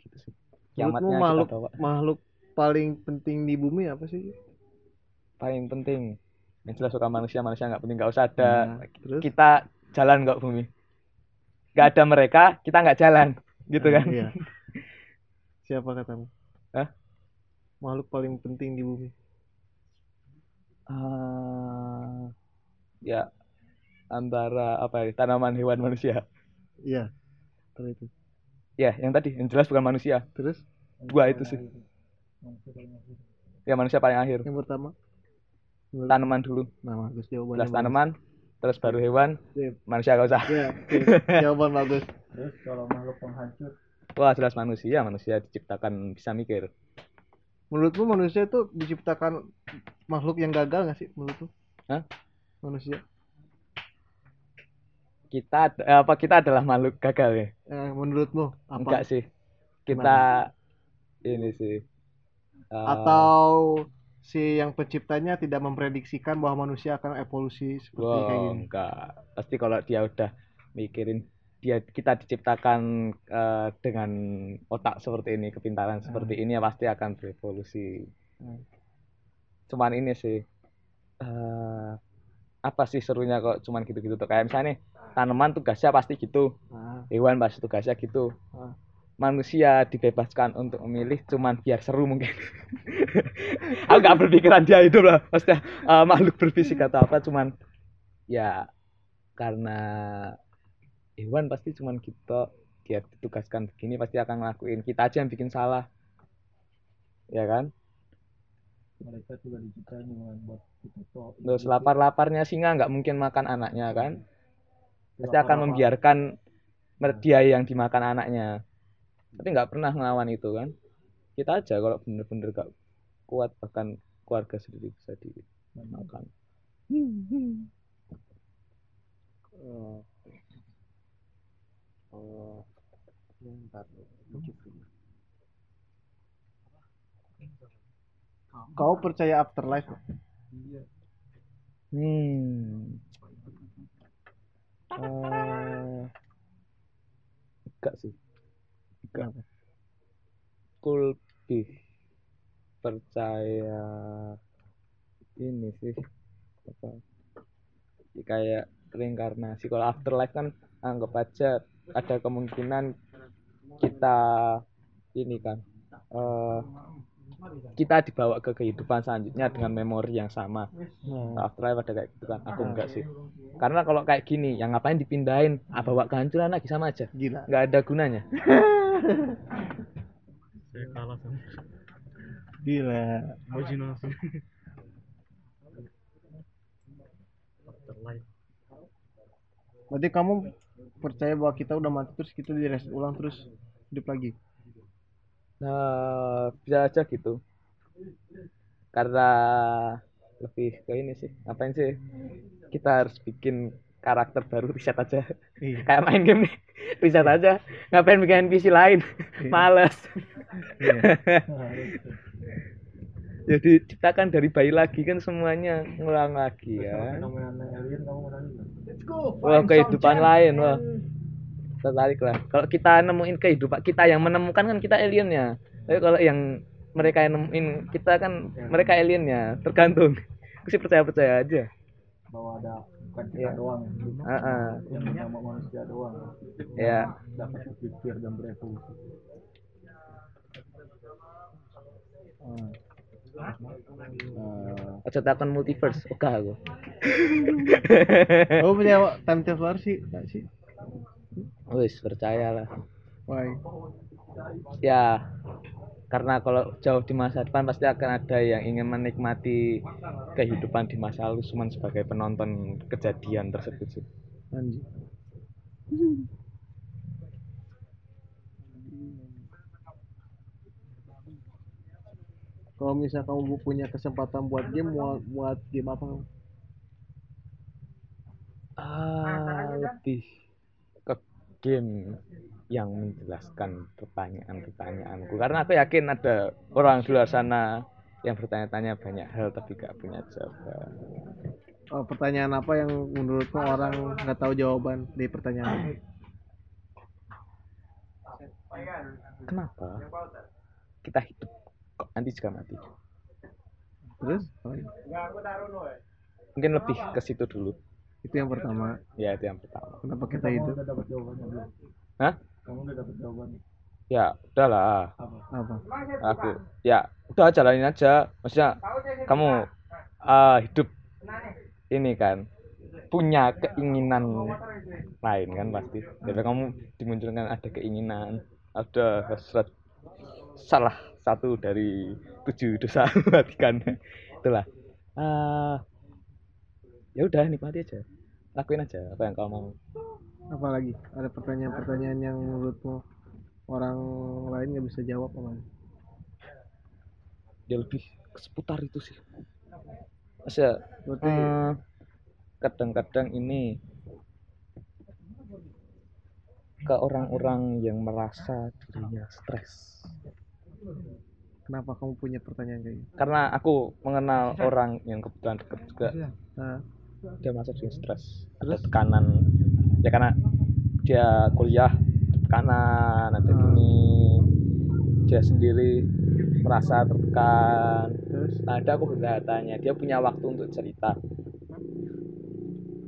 Gitu sih. Menurutmu kiamatnya makhluk kita bawa. makhluk paling penting di bumi apa sih paling penting yang jelas suka manusia manusia nggak penting nggak usah ada Nah, terus kita jalan nggak bumi nggak ada mereka kita nggak jalan gitu kan Iya. Siapa katamu? Hah? Makhluk paling penting di bumi. Ah, ya antara apa ya tanaman hewan manusia Iya. Terus itu. ya yang tadi yang jelas bukan manusia Terus dua itu sih ya manusia paling akhir yang pertama tanaman dulu Nah, bagus jawabannya. jelas bagus. tanaman terus baru hewan Sip. manusia gak usah Ya, jawaban bagus. terus kalau makhluk penghancur wah jelas manusia manusia diciptakan bisa mikir Menurutmu manusia itu diciptakan makhluk yang gagal nggak sih menurutmu? Hah? Manusia. kita eh, apa kita adalah makhluk gagal ya Eh, menurutmu apa? enggak sih kita ini sih eh, Atau si yang penciptanya tidak memprediksikan bahwa manusia akan evolusi seperti Wow, kayak gini. enggak. Pasti kalau dia udah mikirin dia kita diciptakan eh, dengan otak seperti ini, kepintaran seperti ini ya pasti akan berevolusi. Hmm. Cuman ini sih eh, apa sih serunya kok cuman gitu-gitu tuh kayak misalnya nih, tanaman tugasnya pasti gitu, Nah, hewan pasti tugasnya gitu. Ah. Manusia dibebaskan untuk memilih cuman biar seru mungkin. Aku nggak berpikiran dia hidup lah, maksudnya eh, makhluk berfisik atau apa cuman ya karena hewan pasti cuman kita dia ditugaskan begini pasti akan ngelakuin. Kita aja yang bikin salah. Ya kan? Mereka juga diciptain buat terus lapar-laparnya singa nggak mungkin makan anaknya kan? Pasti akan membiarkan dia yang dimakan anaknya tapi nggak pernah ngelawan itu kan kita aja kalau bener-bener gak kuat bahkan keluarga sendiri bisa dimakan Oh. Oh. Bentar. Kau percaya afterlife? Hmm. Eh, enggak sih. Kenapa? Lebih percaya ini sih apa ya kayak reinkarnasi. Kalau afterlife kan anggap aja ada kemungkinan kita ini kan eh, kita dibawa ke kehidupan selanjutnya dengan memori yang sama. Hmm. Afterlife ada kayak gitu kan? Aku enggak sih. Karena kalau kayak gini yang ngapain dipindahin? Ah bawa kehancuran lagi sama aja. Gila. nggak ada gunanya saya kalah sama Gila. afterlife. Berarti kamu percaya bahwa kita udah mati terus kita di reset ulang terus hidup lagi? nah bisa aja gitu. Karena lebih ke ini sih. Ngapain sih? Kita harus bikin karakter baru riset aja. Iya. kayak main game nih riset aja. Ngapain bikin NPC lain? Males. Iya. jadi kita kan dari bayi lagi kan semuanya ngulang lagi ya. Alien wah kehidupan lain wah. Tertarik lah. Kalau kita nemuin kehidupan kita yang menemukan kan kita aliennya tapi kalau yang mereka yang nemuin kita kan mereka aliennya tergantung. Aku sih percaya percaya aja. Bahwa ada bukan kita Iya. doang Ah, ah. yang bernama manusia doang ya dapat berpikir dan berevolusi aja takon multiverse oke aku Kamu punya time traveler sih? Nggak sih? wis percaya lah Why? ya karena kalau jauh di masa depan pasti akan ada yang ingin menikmati kehidupan di masa lalu cuma sebagai penonton kejadian tersebut sih. Kalau misal kamu punya kesempatan buat game, mau buat game apa? ah lebih ke game yang menjelaskan pertanyaan-pertanyaanku karena aku yakin ada orang di luar sana yang bertanya-tanya banyak hal tapi gak punya jawaban Oh, pertanyaan apa yang menurutmu orang nggak tahu jawaban dari pertanyaan? kenapa kita hidup kok nanti juga mati Terus? apa lagi? mungkin lebih ke situ dulu Itu yang pertama. ya itu yang pertama Kenapa kita hidup? Hah? Kamu udah dapat jawabannya ya udahlah. Apa? Apa? aku ya udah jalanin aja. Maksudnya kamu ah, hidup ini kan punya keinginan lain kan pasti. Jadi kamu dimunculkan ada keinginan ada hasrat salah satu dari tujuh dosa mematikan itulah. Ah ya udah nikmati aja. Lakuin aja apa yang kamu mau Apa lagi? Ada pertanyaan-pertanyaan yang menurutmu orang lain nggak bisa jawab apa? ya lebih seputar itu sih. Maksudnya Berarti eh, kadang-kadang ini ke orang-orang yang merasa dirinya stres. Kenapa kamu punya pertanyaan kayak gitu? karena aku mengenal orang yang kebetulan dekat juga. Nah, dia merasa dirinya stres. Ada tekanan ya karena dia kuliah tekanan ada Hmm. gini dia sendiri merasa tertekan terus Nah, ada aku bertanya, dia punya waktu untuk cerita.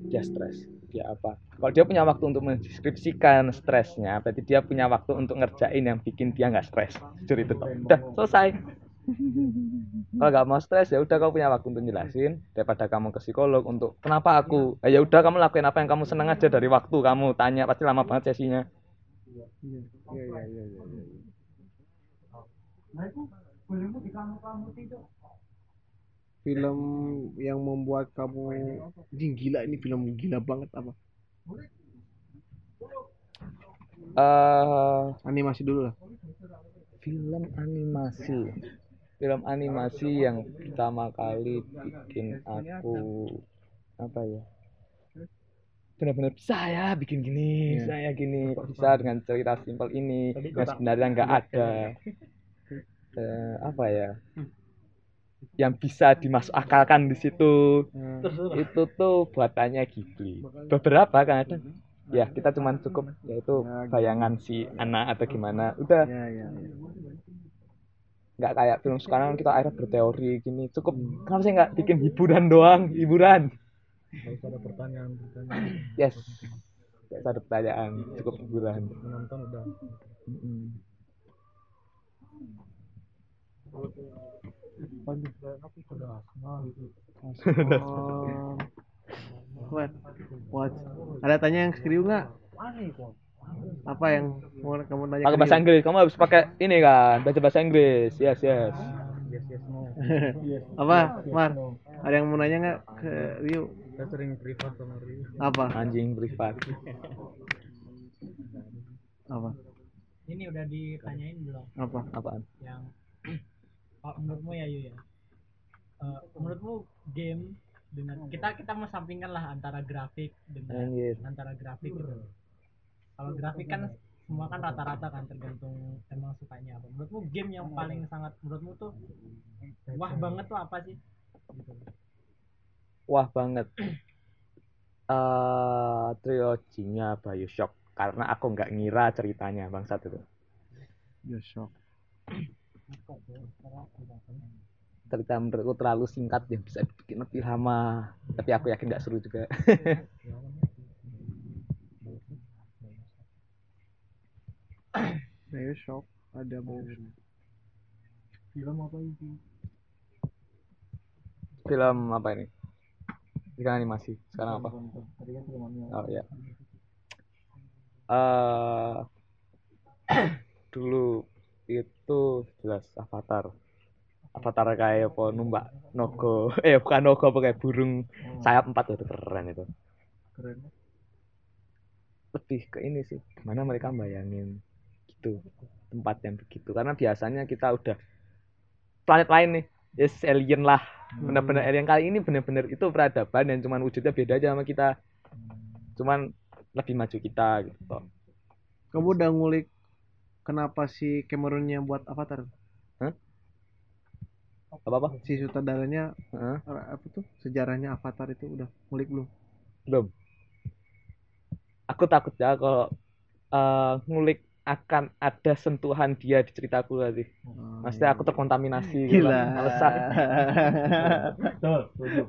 Dia stres, dia apa? Kalau dia punya waktu untuk mendeskripsikan stresnya, berarti dia punya waktu untuk ngerjain yang bikin dia nggak stres. Jujur itu, udah selesai. Kalau nggak mau stres ya udah kamu punya waktu untuk jelasin daripada kamu ke psikolog untuk kenapa aku. Eh, ya udah kamu lakuin apa yang kamu seneng aja dari waktu kamu tanya pasti lama banget sesinya. iya iya iya iya iya, iya. film yang membuat kamu Jing, gila ini film gila banget apa Eh animasi dulu lah film animasi film animasi yang pertama kali bikin aku apa? ya? Benar-benar bisa ya bikin gini Iya. saya gini kok bisa dengan cerita simpel ini yang sebenarnya nggak ada. Eh, apa ya? Yang bisa dimasuk akalkan di situ. Itu tuh buatannya Ghibli. Beberapa kan ada. Ya kita cuman cukup yaitu bayangan si anak atau gimana. Udah. Ya ya, ya. Nggak kayak film sekarang kita akhirnya berteori gini cukup kenapa sih nggak bikin hiburan doang hiburan harus ada pertanyaan pertanyaan yes usah ada pertanyaan cukup hiburan menonton udah Aduh, aku sudah asma gitu. Oh. What? What? Ada tanya yang skriu nggak? Apa yang mau kamu tanya? pakai bahasa? Inggris kamu harus pakai ini kan baca bahasa Inggris yes yes Yes, yes, no. Yes, Apa, yes, Mar? no. Ada yang mau nanya nggak ke Rio? Saya sering privat sama Rio. Apa? anjing privat Apa? Ini udah ditanyain belum Apa? apaan yang ya Yu ya Eh, menurutmu game dengan kita kita mensampingkan lah antara grafik dengan Anjir. antara grafik gitu kalau grafik kan semua kan rata-rata kan tergantung emang sukanya apa menurutmu game yang paling sangat menurutmu tuh wah banget tuh apa sih gitu Wah banget. Eh triloginya Bioshock karena aku nggak ngira ceritanya bangsat itu. Bioshock. Cerita menurutku terlalu singkat yang bisa dibikin lebih lama. Tapi aku yakin nggak seru juga. Bioshock ada Bioshock. film apa itu Film apa ini? Sekarang animasi. Sekarang apa? tadi kan. Oh ya. Eh dulu itu jelas Avatar. Avatar kayak apa numpak nogo. Eh bukan nogo apa kayak burung sayap empat itu keren itu. keren Lebih ke ini sih. Gimana mereka bayangin gitu tempat yang begitu. Karena biasanya kita udah planet lain nih yes alien lah bener-bener alien. Kali ini bener-bener itu peradaban yang cuman wujudnya beda aja sama kita. Cuman lebih maju kita gitu. Kamu udah ngulik kenapa si Cameronnya buat Avatar? apa apa Si sutradaranya Heeh. eh, apa tuh? Sejarahnya Avatar itu udah ngulik belum? belum. Aku takut ya kalau eh, ngulik akan ada sentuhan dia di ceritaku tadi Oh, maksudnya aku terkontaminasi gitu Gila. betul setuju.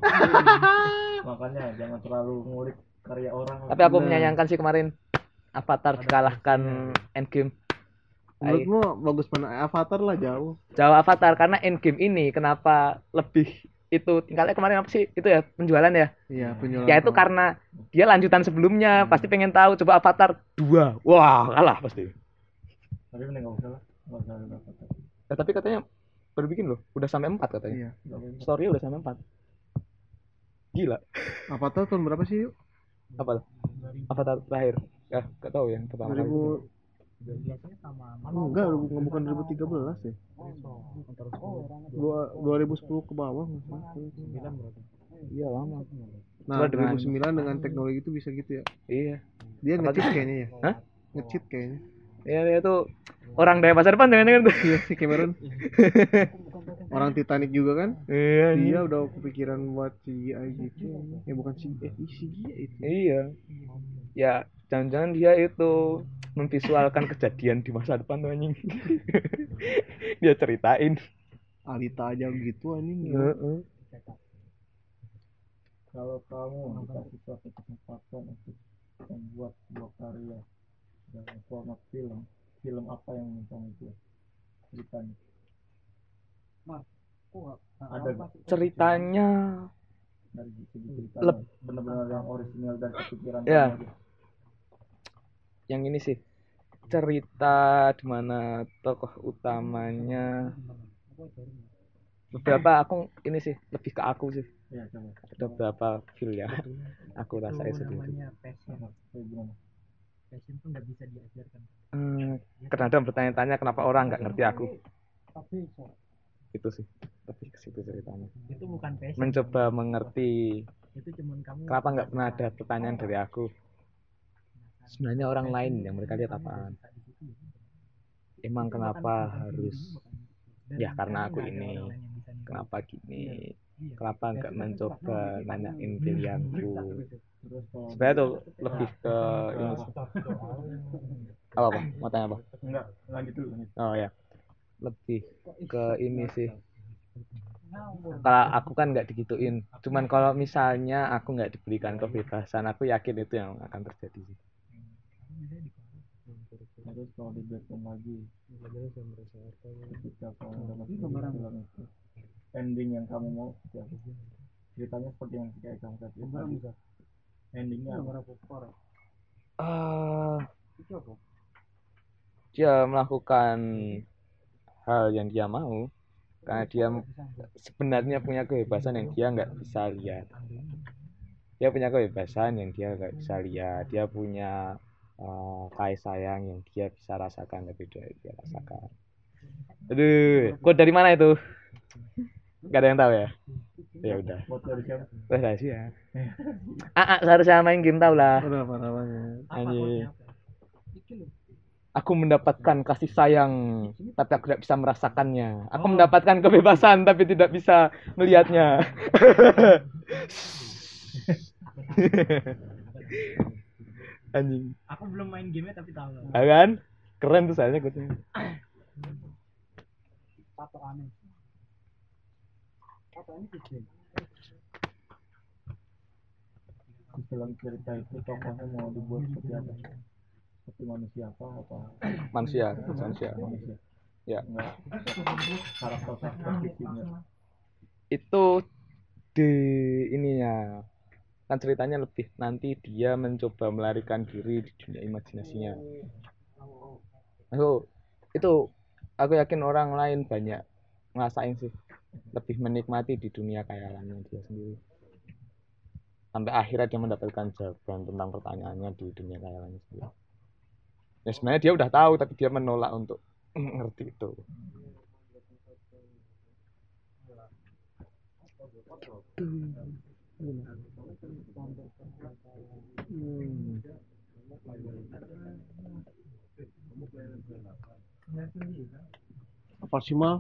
makanya jangan terlalu ngulik karya orang. Tapi aku menyayangkan sih kemarin Avatar dikalahkan Endgame. Menurutmu bagus mana? Avatar lah jauh. jauh Avatar karena Endgame ini kenapa lebih itu? Tingkatnya kemarin apa sih? Itu ya penjualan ya? Iya, penjualan. ya itu karena dia lanjutan sebelumnya pasti pengen tahu coba Avatar 2 wah kalah pasti tapi mending nggak usah lah nggak usah ada apa Ya, tapi katanya baru bikin loh udah sampai 4 katanya Iya. story udah sampai 4 gila Avatar tahun berapa sih yuk? apa tuh? Avatar terakhir ya gak tahu yang pertama kali 2000 biasanya sama enggak bukan 2013 ya. Dua, 2010 ke bawah nggak salah. iya lama Nah, Cuma dengan- 2009 dengan teknologi itu bisa gitu ya. iya Dia Apa tuh? kayaknya ya. Hah? Nge-cheat kayaknya. Ya dia tuh orang dari masa depan jangan-jangan tuh Iya si Cameron. Orang Titanic juga kan? iya Dia udah kepikiran buat CGI gitu. Ya bukan CGI, eh, CGI itu. iya ya jangan-jangan dia itu memvisualkan kejadian di masa depan tuh anjing dia ceritain Alita aja gitu anjing. Heeh. kalau kamu dikasih suatu kesempatan untuk membuat sebuah karya dalam format film film apa yang kamu buat ceritanya. Ada nggak? ceritanya dari segi cerita Leb- benar-benar yang orisinal dan kepikiran Ya. aja. yang ini sih. Cerita di mana tokoh utamanya. Beberapa aku ini sih lebih ke aku sih. Ya coba. Ada beberapa feel ya. Aku rasain itu sendiri namanya passion passion tuh nggak bisa diajarkan. Hmm, kadang bertanya-tanya kenapa orang nggak ngerti aku? Tapi itu sih lebih ke situ ceritanya. Itu bukan passion. Mencoba mengerti. Itu cuman kamu kenapa nggak pernah ada pertanyaan dari aku? Sebenarnya orang lain yang mereka lihat apaan? emang kenapa harus ya karena aku ini. kenapa gini? Kenapa nggak mencoba nanyain pilihanku? Terus kalau sebenarnya tuh lebih ke ini sih. apa apa mau tanya apa? Enggak lanjut dulu oh ya lebih ke ini sih. Kalau aku kan nggak digituin. Cuman kalau misalnya aku nggak diberikan kebebasan aku yakin itu yang akan terjadi sih. terus kalau di breakdown lagi ketika kamu dapat ending yang kamu mau sih? ceritanya seperti yang kayak kamu tadi. Tadi. Endingnya apa? Ah, dia melakukan hal yang dia mau. Karena dia sebenarnya punya kebebasan yang dia nggak bisa lihat. Dia punya kebebasan yang dia nggak bisa lihat. Dia punya eh, kasih sayang yang dia bisa rasakan lebih dari dia rasakan. Aduh kok dari mana itu Gak ada yang tahu ya? Ya udah. Wah rahasia. Ah, ah, seharusnya main game tau lah. Apa? Aku mendapatkan kasih sayang, tapi aku tidak bisa merasakannya. Aku mendapatkan kebebasan, tapi tidak bisa melihatnya. Anjing. Aku belum main game tapi tahu. Ya kan? Keren tuh soalnya quote-nya. Tato aneh. Di film cerita itu tokohnya mau dibuat seperti apa? Seperti manusia apa apa Manusia, manusia. manusia? Ya. Karakter karakter fiksinya. Itu di ininya kan ceritanya lebih nanti dia mencoba melarikan diri di dunia imajinasinya. Aku itu aku yakin orang lain banyak ngerasain sih lebih menikmati di dunia khayalannya dia sendiri sampai akhirnya dia mendapatkan jawaban tentang pertanyaannya di dunia khayalannya sendiri ya sebenarnya dia udah tahu tapi dia menolak untuk ngerti itu. Apa sih mal?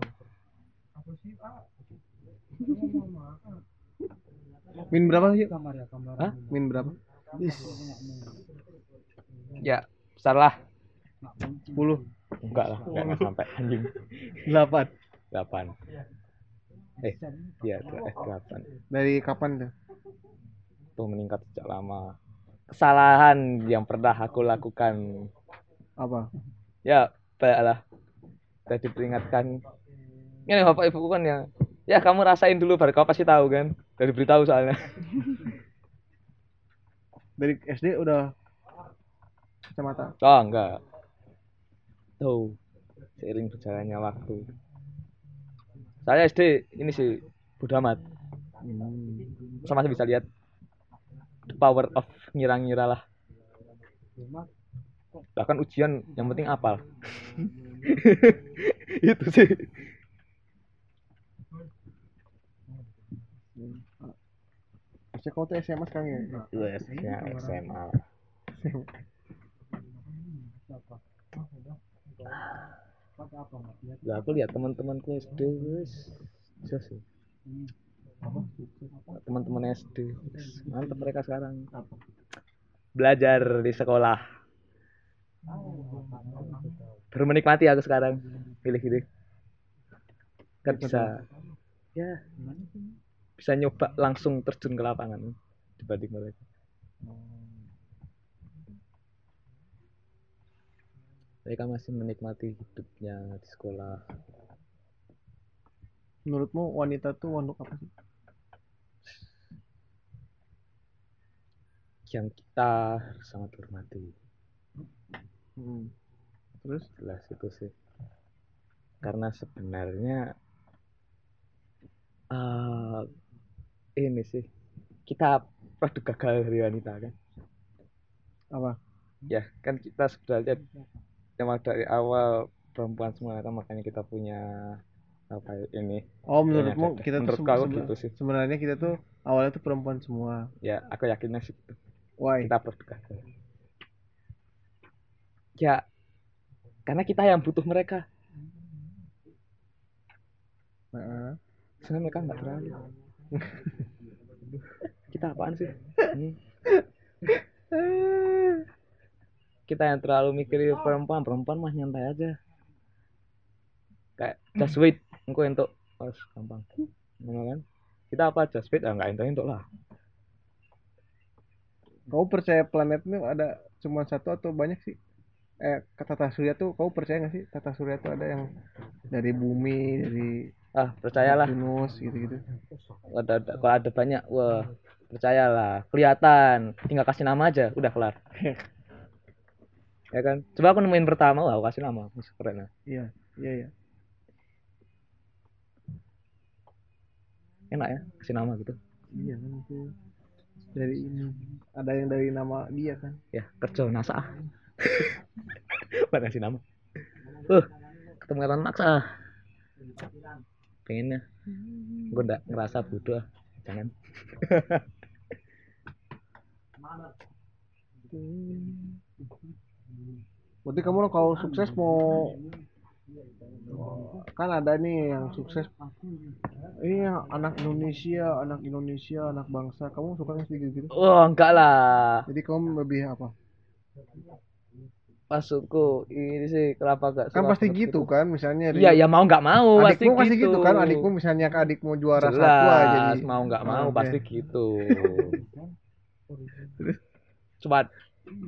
Min berapa sih? Kamar ya, kamar. Hah? Min berapa? ya salah. 10 enggak lah enggak, sampai anjing. 8 delapan. Eh iya eh delapan. Dari kapan tuh? tuh meningkat sejak lama. Kesalahan yang pernah aku lakukan. Apa? ya banyak lah tadi diperingatkan ini bapak ibuku kan yang ya kamu rasain dulu baru kau pasti tahu kan. Dari beritahu soalnya. Dari SD udah kacamata. oh enggak. Tuh seiring berjalannya waktu. Saya SD ini sih bodo amat. Sama masih bisa lihat the power of ngira-ngira lah. Bahkan ujian yang penting apal. Itu sih Harusnya kau tuh SMA sekarang ya? Yes, ya, SMA lah aku lihat teman-temanku SD wis. Bisa sih. Teman-teman SD wis, mantap mereka sekarang. Belajar di sekolah. Baru menikmati aku sekarang. Pilih-pilih. Kan bisa. Ya bisa nyoba langsung terjun ke lapangan dibanding mereka mereka masih menikmati hidupnya di sekolah Menurutmu wanita tuh makhluk apa sih? yang kita sangat hormati Hmm. Terus? jelas itu sih karena sebenarnya eh ini sih kita produk gagal dari wanita kan Apa? ya kan kita sebenarnya memang dari awal perempuan semua kan makanya kita punya apa ini Oh menurutmu ada- kita tuh menurut kau sebe- gitu sih sebenarnya kita tuh awalnya tuh perempuan semua. ya aku yakinnya sih gitu. Why? kita produk gagal ya karena kita yang butuh mereka Heeh. sebenarnya mereka nggak terlalu kita apaan sih? Kita yang terlalu mikirin perempuan. Perempuan mah nyantai aja. Kayak just wait engkau untuk pas gampang. Ngono kan? Kita apa just wait ah nggak entuk entuk lah. Kau percaya planet ini ada cuma satu atau banyak sih? Eh, tata surya tuh kau percaya nggak sih tata surya tuh ada yang dari bumi, dari ah percayalah. Venus gitu-gitu. ada, ada kalau ada banyak wah percayalah. Kelihatan. Tinggal kasih nama aja udah kelar. Ya kan? Coba aku nemuin pertama wah aku kasih nama. Wih, keren lah Iya, iya, iya. enak ya kasih nama gitu. Iya kan itu dari ini. Ada yang dari nama dia kan. ya kerja NASA. Buat kasih nama? Uh ketemu kata maksa pengennya gue nggak ngerasa bodoh ah. jangan Berarti kamu kalau sukses mau kan ada nih yang sukses ini yang anak Indonesia, anak Indonesia, anak bangsa. Kamu suka nggak sih gitu? oh enggak lah Jadi kamu lebih apa? Maksudku ini sih kenapa gak Kan pasti banget gitu kan, misalnya iya ya mau nggak mau pasti adikmu pasti gitu gitu. kan, adikmu misalnya ke adikmu juara Jelas, satu aja jadi. mau nggak mau Oke. pasti gitu. Cuma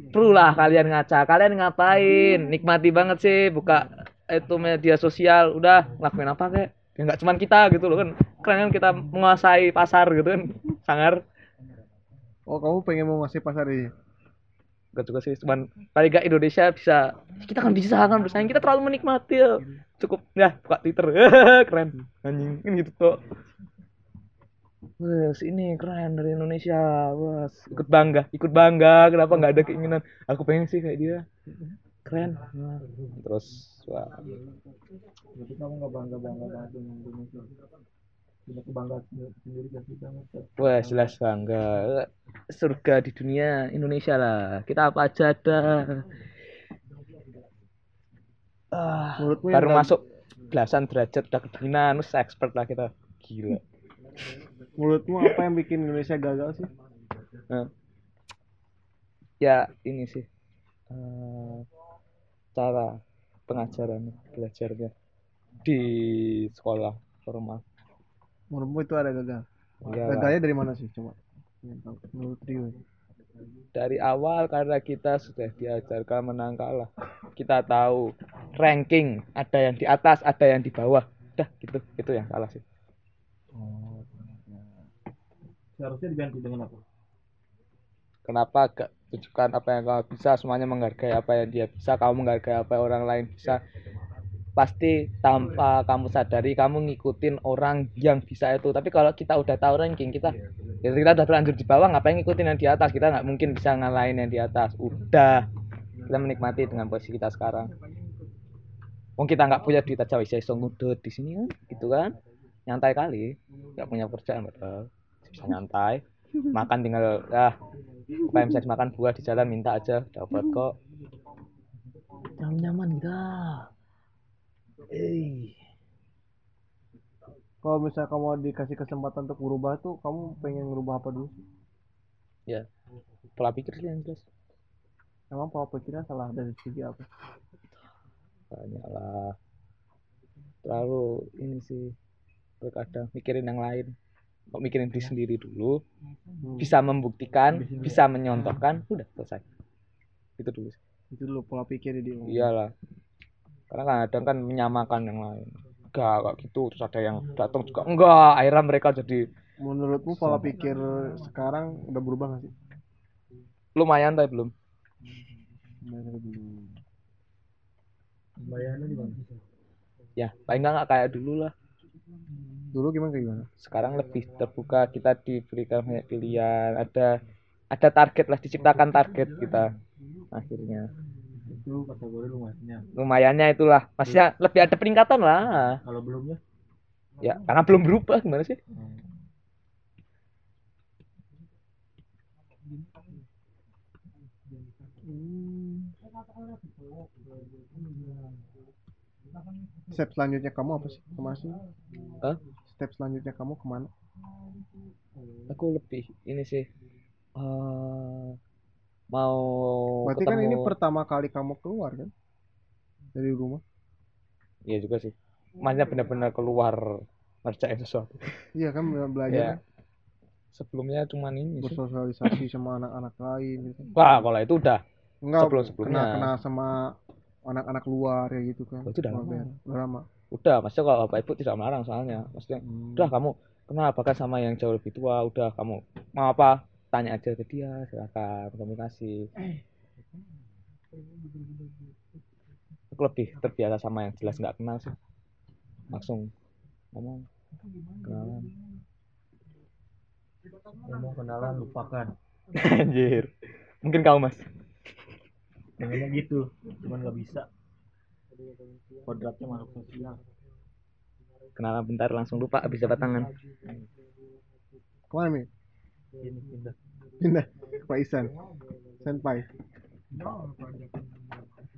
perlu lah kalian ngaca. Kalian ngapain? Nikmati banget sih buka itu media sosial. Udah ngelakuin apa kek? Ya nggak cuman kita gitu loh kan. Keren kan kita menguasai pasar gitu kan sangar. Oh, kamu pengen mau ngasih pasar ini? Gak juga sih, cuman paling gak Indonesia bisa kita kan bisa kan bersaing kita terlalu menikmati ya. Cukup ya buka Twitter. keren. Anjing kan gitu tuh. Wes ini keren dari Indonesia. Wes ikut bangga, ikut bangga. Kenapa nggak ada keinginan? Aku pengen sih kayak dia. Keren. Terus wah, Jadi kamu nggak bangga bangga banget dengan Indonesia. Punya kebanggaan sendiri sendiri gak sih kamu? wah jelas bangga. Surga di dunia Indonesia lah. Kita apa aja ada. Ah, Menurutmu baru masuk belasan derajat udah kedinginan terus expert lah kita gila Menurutmu apa yang bikin Indonesia gagal sih? Nah, ya ini sih eh, cara pengajaran belajarnya di sekolah formal Menurutmu itu ada gagal? Iyalah. Gagalnya dari mana sih? Coba. Menurut Rio. dari awal karena kita sudah diajarkan menang kalah kita tahu ranking ada yang di atas ada yang di bawah udah gitu itu yang salah sih Seharusnya diganti dengan apa? kenapa gak tunjukkan apa yang kamu bisa semuanya menghargai apa yang dia bisa kamu menghargai apa yang orang lain bisa pasti tanpa kamu sadari kamu ngikutin orang yang bisa itu. Tapi kalau kita udah tahu ranking kita ya kita udah terlanjur di bawah ngapain ngikutin yang di atas? Kita nggak mungkin bisa ngalahin yang di atas. Udah. Kita menikmati dengan posisi kita sekarang. Wong kita nggak punya duit aja bisa iso ngudut di sini kan gitu kan? Nyantai kali. Nggak punya kerjaan padahal. Bisa nyantai. Makan tinggal ya apa yang bisa dimakan buah di jalan minta aja. Dapat kok. Terlalu nyaman kita eh Kalau misalnya kamu dikasih kesempatan untuk berubah tuh, kamu pengen ngerubah apa dulu? sih? ya pola pikir sih yang jelas Emang pola pikirnya salah dari segi apa? banyak lah terlalu ini sih terkadang mikirin yang lain kok mikirin diri sendiri dulu Hmm. bisa membuktikan bisa menyontohkan udah selesai itu dulu. Itu dulu pola pikir dia. iyalah karena kadang kan menyamakan yang lain. Enggak kok gitu. Terus ada yang datang juga enggak. Akhirnya mereka jadi Menurutmu pola pikir sekarang udah berubah nggak sih? lumayan tapi belum. Ya paling enggak nggak kayak dulu lah. Dulu gimana gimana? sekarang lebih terbuka. Kita diberikan banyak pilihan. Ada ada target lah diciptakan target kita. Akhirnya Itu kategori lumayannya. lumayannya itulah maksudnya lebih ada peningkatan lah Kalau belumnya? ya karena belum berubah gimana sih Step selanjutnya kamu apa sih? Ke mana sih? Hah? Step selanjutnya kamu ke mana? aku lebih ini sih eh mau Berarti kan ini ketemu- pertama kali kamu keluar kan? Dari rumah. iya juga sih maksudnya benar-benar keluar ngerjain sesuatu Iya kan ya belajar kan? sebelumnya cuman ini sih bersosialisasi sama anak-anak lain gitu. wah kalau itu udah Enggak Sebelum-sebelumnya. kena kena sama anak-anak luar ya gitu kan. Itu udah lama. udah lama. udah maksudnya kalau bapak ibu tidak melarang soalnya maksudnya udah kamu kenal bahkan sama yang jauh lebih tua udah kamu mau apa tanya aja ke dia silakan komunikasi aku lebih terbiasa sama yang jelas nggak kenal sih langsung ngomong kenalan Ngomong kenalan lupakan. anjir mungkin kamu mas Pengennya gitu, cuman nggak bisa. Kodratnya makhluk sosial. kenalan bentar langsung lupa habis dapat tangan Ke mana Mi? Ini pindah Pindah Pak Isan. Senpai.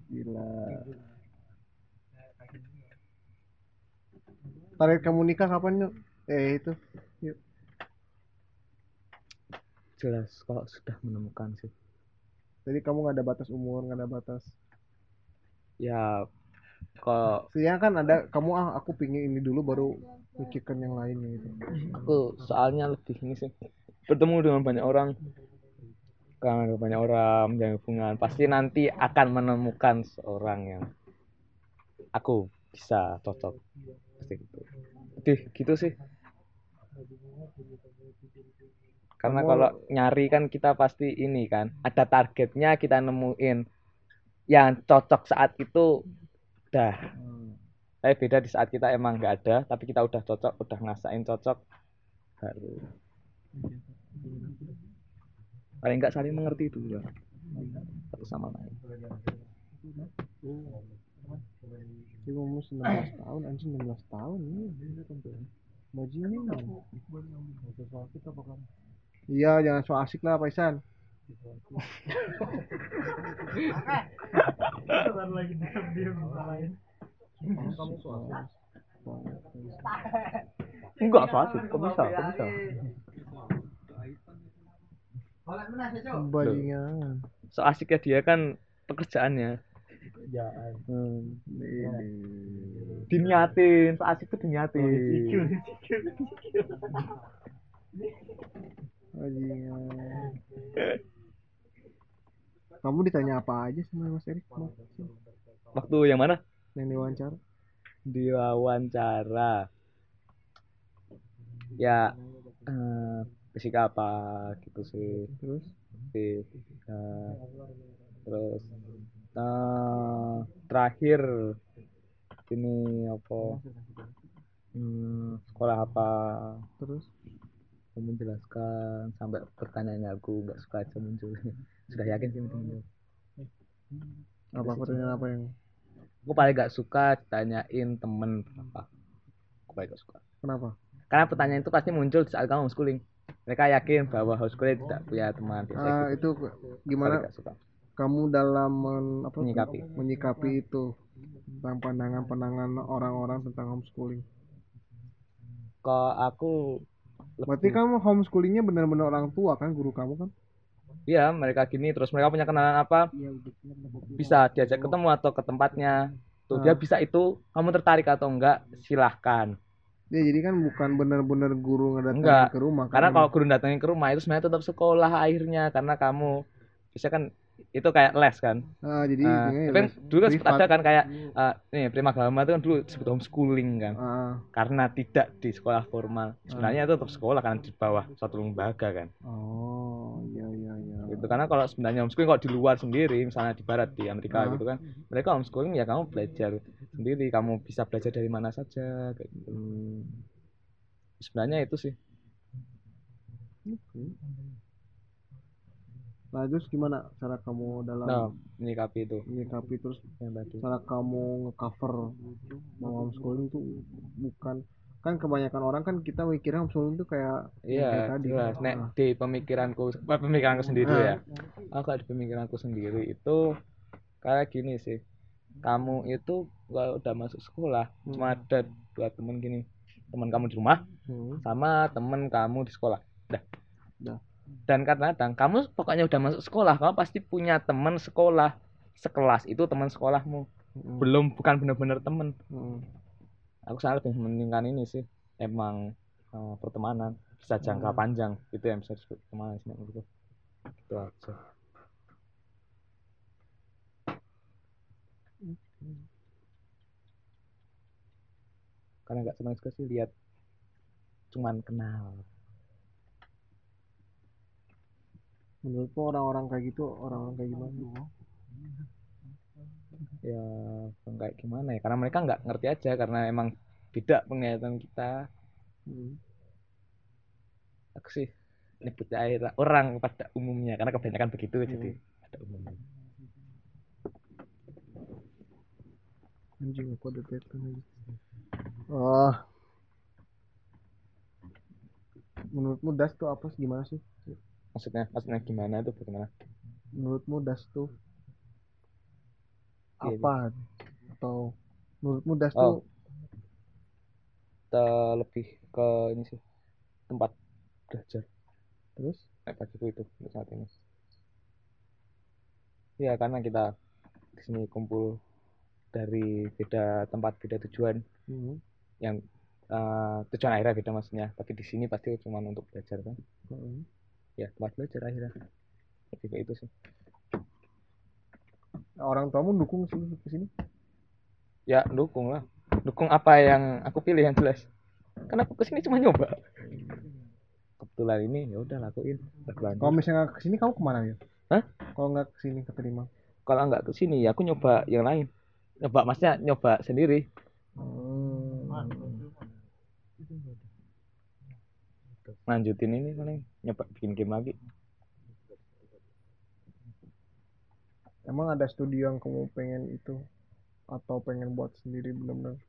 Gila. Target kamu nikah kapan yuk? Eh itu. Yuk. jelas kalau sudah menemukan sih Jadi kamu nggak ada batas umur, nggak ada batas. ya kok Sebenarnya kan ada kamu ah aku pingin ini dulu baru pikirkan yang lainnya gitu. aku soalnya lebih ini sih bertemu dengan banyak orang. Dengan banyak orang menjalin hubungan. Pasti nanti akan menemukan seorang yang aku bisa cocok. Pasti gitu. Lebih gitu sih. Karena kalau nyari kan kita pasti ini kan ada targetnya kita nemuin yang cocok saat itu udah. Tapi beda di saat kita emang nggak ada tapi kita udah cocok udah ngasain cocok baru paling nggak saling mengerti dulu lah satu sama lain Dia umur 19 tahun, anjing 16 tahun ini. Bajingan. Iya, jangan so asik lah, Paisan. lagi enggak so asik kok bisa kok bisa Bajingan. so asiknya dia kan pekerjaannya kerjaan hmm. Ini. diniatin so asik tuh diniatin Bajingan. Kamu ditanya apa aja sama Mas Erik? Waktu yang mana Yang diwawancara? diwawancara ya eh, basic apa gitu sih. Terus? eh, terus eh, terakhir ini apa? Hmm, sekolah apa? Terus? Menjelaskan sampai pertanyaannya aku nggak suka aja muncul. Sudah yakin sih muncul Apa pertanyaan apa yang? aku paling gak suka ditanyain temen apa aku paling gak suka. Kenapa? karena pertanyaan itu pasti muncul saat kamu homeschooling mereka yakin bahwa homeschooling tidak punya teman Ah, gitu. itu gimana gak suka kamu dalam men- apa, Menyikapi. menyikapi itu tentang pandangan-pandangan orang-orang tentang homeschooling. kok aku Berarti kamu homeschoolingnya benar-benar orang tua kan guru kamu kan? iya mereka gini terus mereka punya kenalan apa bisa diajak ketemu atau ke tempatnya tuh dia Ah. bisa itu kamu tertarik atau enggak silahkan Ya jadi kan bukan benar-benar guru ngedatengin Enggak, ke rumah kan? karena kalau guru datangin ke rumah itu sebenarnya tetap sekolah akhirnya karena kamu bisa kan itu kayak les kan. Ah, jadi Nah, ini tapi kan les dulu kan sempat ada kan kayak eh, nih prima agama itu kan dulu disebut homeschooling kan. Ah, karena tidak di sekolah formal. Sebenarnya itu tetap sekolah kan di bawah satu lembaga kan. Oh, iya iya iya. gitu karena kalau sebenarnya homeschooling kalau di luar sendiri misalnya di barat di Amerika Ah. gitu kan mereka homeschooling ya kamu belajar sendiri kamu bisa belajar dari mana saja kayak gitu. Hmm. sebenarnya itu sih Nah, terus gimana cara kamu dalam nah menyikapi itu menyikapi terus yang tadi cara kamu ngecover bahwa homeschooling tuh bukan kan kebanyakan orang kan kita mikirnya homeschooling tuh kayak Iya, kayak tadi. jelas. Nek Ah. di pemikiranku, apa, pemikiranku sendiri Ah. ya. Aku di pemikiranku sendiri itu kayak gini sih. Kamu itu kalau udah masuk sekolah, cuma ada dua temen gini. Teman kamu di rumah Hmm. sama temen kamu di sekolah. Dah. Dah. Dan kadang-kadang kamu pokoknya udah masuk sekolah, kamu pasti punya teman sekolah sekelas itu teman sekolahmu. Hmm. Belum bukan benar-benar temen. Hmm. Aku sangat lebih mementingkan ini sih. Emang eh, pertemanan bisa jangka panjang itu yang bisa disebut pertemanan sih menurutku. Itu aja. Karena nggak senang juga sih lihat cuman kenal. menurutmu orang-orang kayak gitu orang-orang kayak gimana? Ya kayak gimana ya karena mereka nggak ngerti aja karena emang beda penglihatan kita. Hmm. aku sih nyebut air orang pada umumnya karena kebanyakan begitu hmm. jadi pada umumnya. Anjing aku ada tekan oh ah. menurutmu das tuh apa sih? Gimana sih? Maksudnya maksudnya gimana itu bagaimana? Menurutmu das tuh Iya, apa? Atau menurutmu das Oh. tuh kita lebih ke ini sih tempat belajar. Terus? Nek bagiku itu untuk saat ini. Ya karena kita di sini kumpul dari beda tempat beda tujuan. Hmm, yang eh, tujuan akhirnya beda maksudnya. Tapi di sini pasti cuma untuk belajar kan. Hmm. Ya tempat belajar akhirnya. Lebih ke itu sih. Orang tuamu dukung sih ke sini? Ya dukung lah. Dukung apa yang aku pilih yang jelas. Kan aku ke sini cuma nyoba. Kebetulan ini ya udah lakuin. Kalau misalnya nggak ke sini kamu ke mana ya Hah? kalau nggak ke sini keterima? Kalau nggak ke sini ya aku nyoba yang lain. Nyoba maksudnya nyoba sendiri. Hmm. lanjutin ini paling nyoba bikin game lagi. Emang ada studio yang kamu pengen itu? Atau pengen buat sendiri benar-benar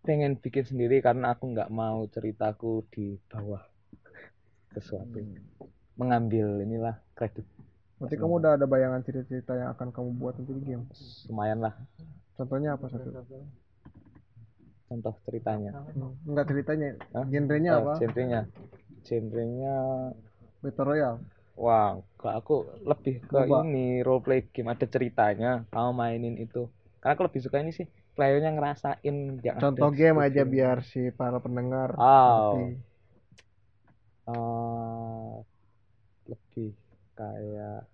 pengen bikin sendiri karena aku nggak mau ceritaku di bawah sesuatu. Mengambil inilah kredit. Berarti kamu udah ada bayangan cerita-cerita yang akan kamu buat nanti di game? Lumayan lah. Contohnya apa satu contoh ceritanya. Hmm, enggak ceritanya. Hah? genrenya Eh, apa? genrenya. Genrenya battle royale. Wah kalau aku lebih ke Coba. ini role play game ada ceritanya kamu mainin itu. Karena aku lebih suka ini sih playernya ngerasain yang ada contoh game aja biar si para pendengar oh eh, lebih kayak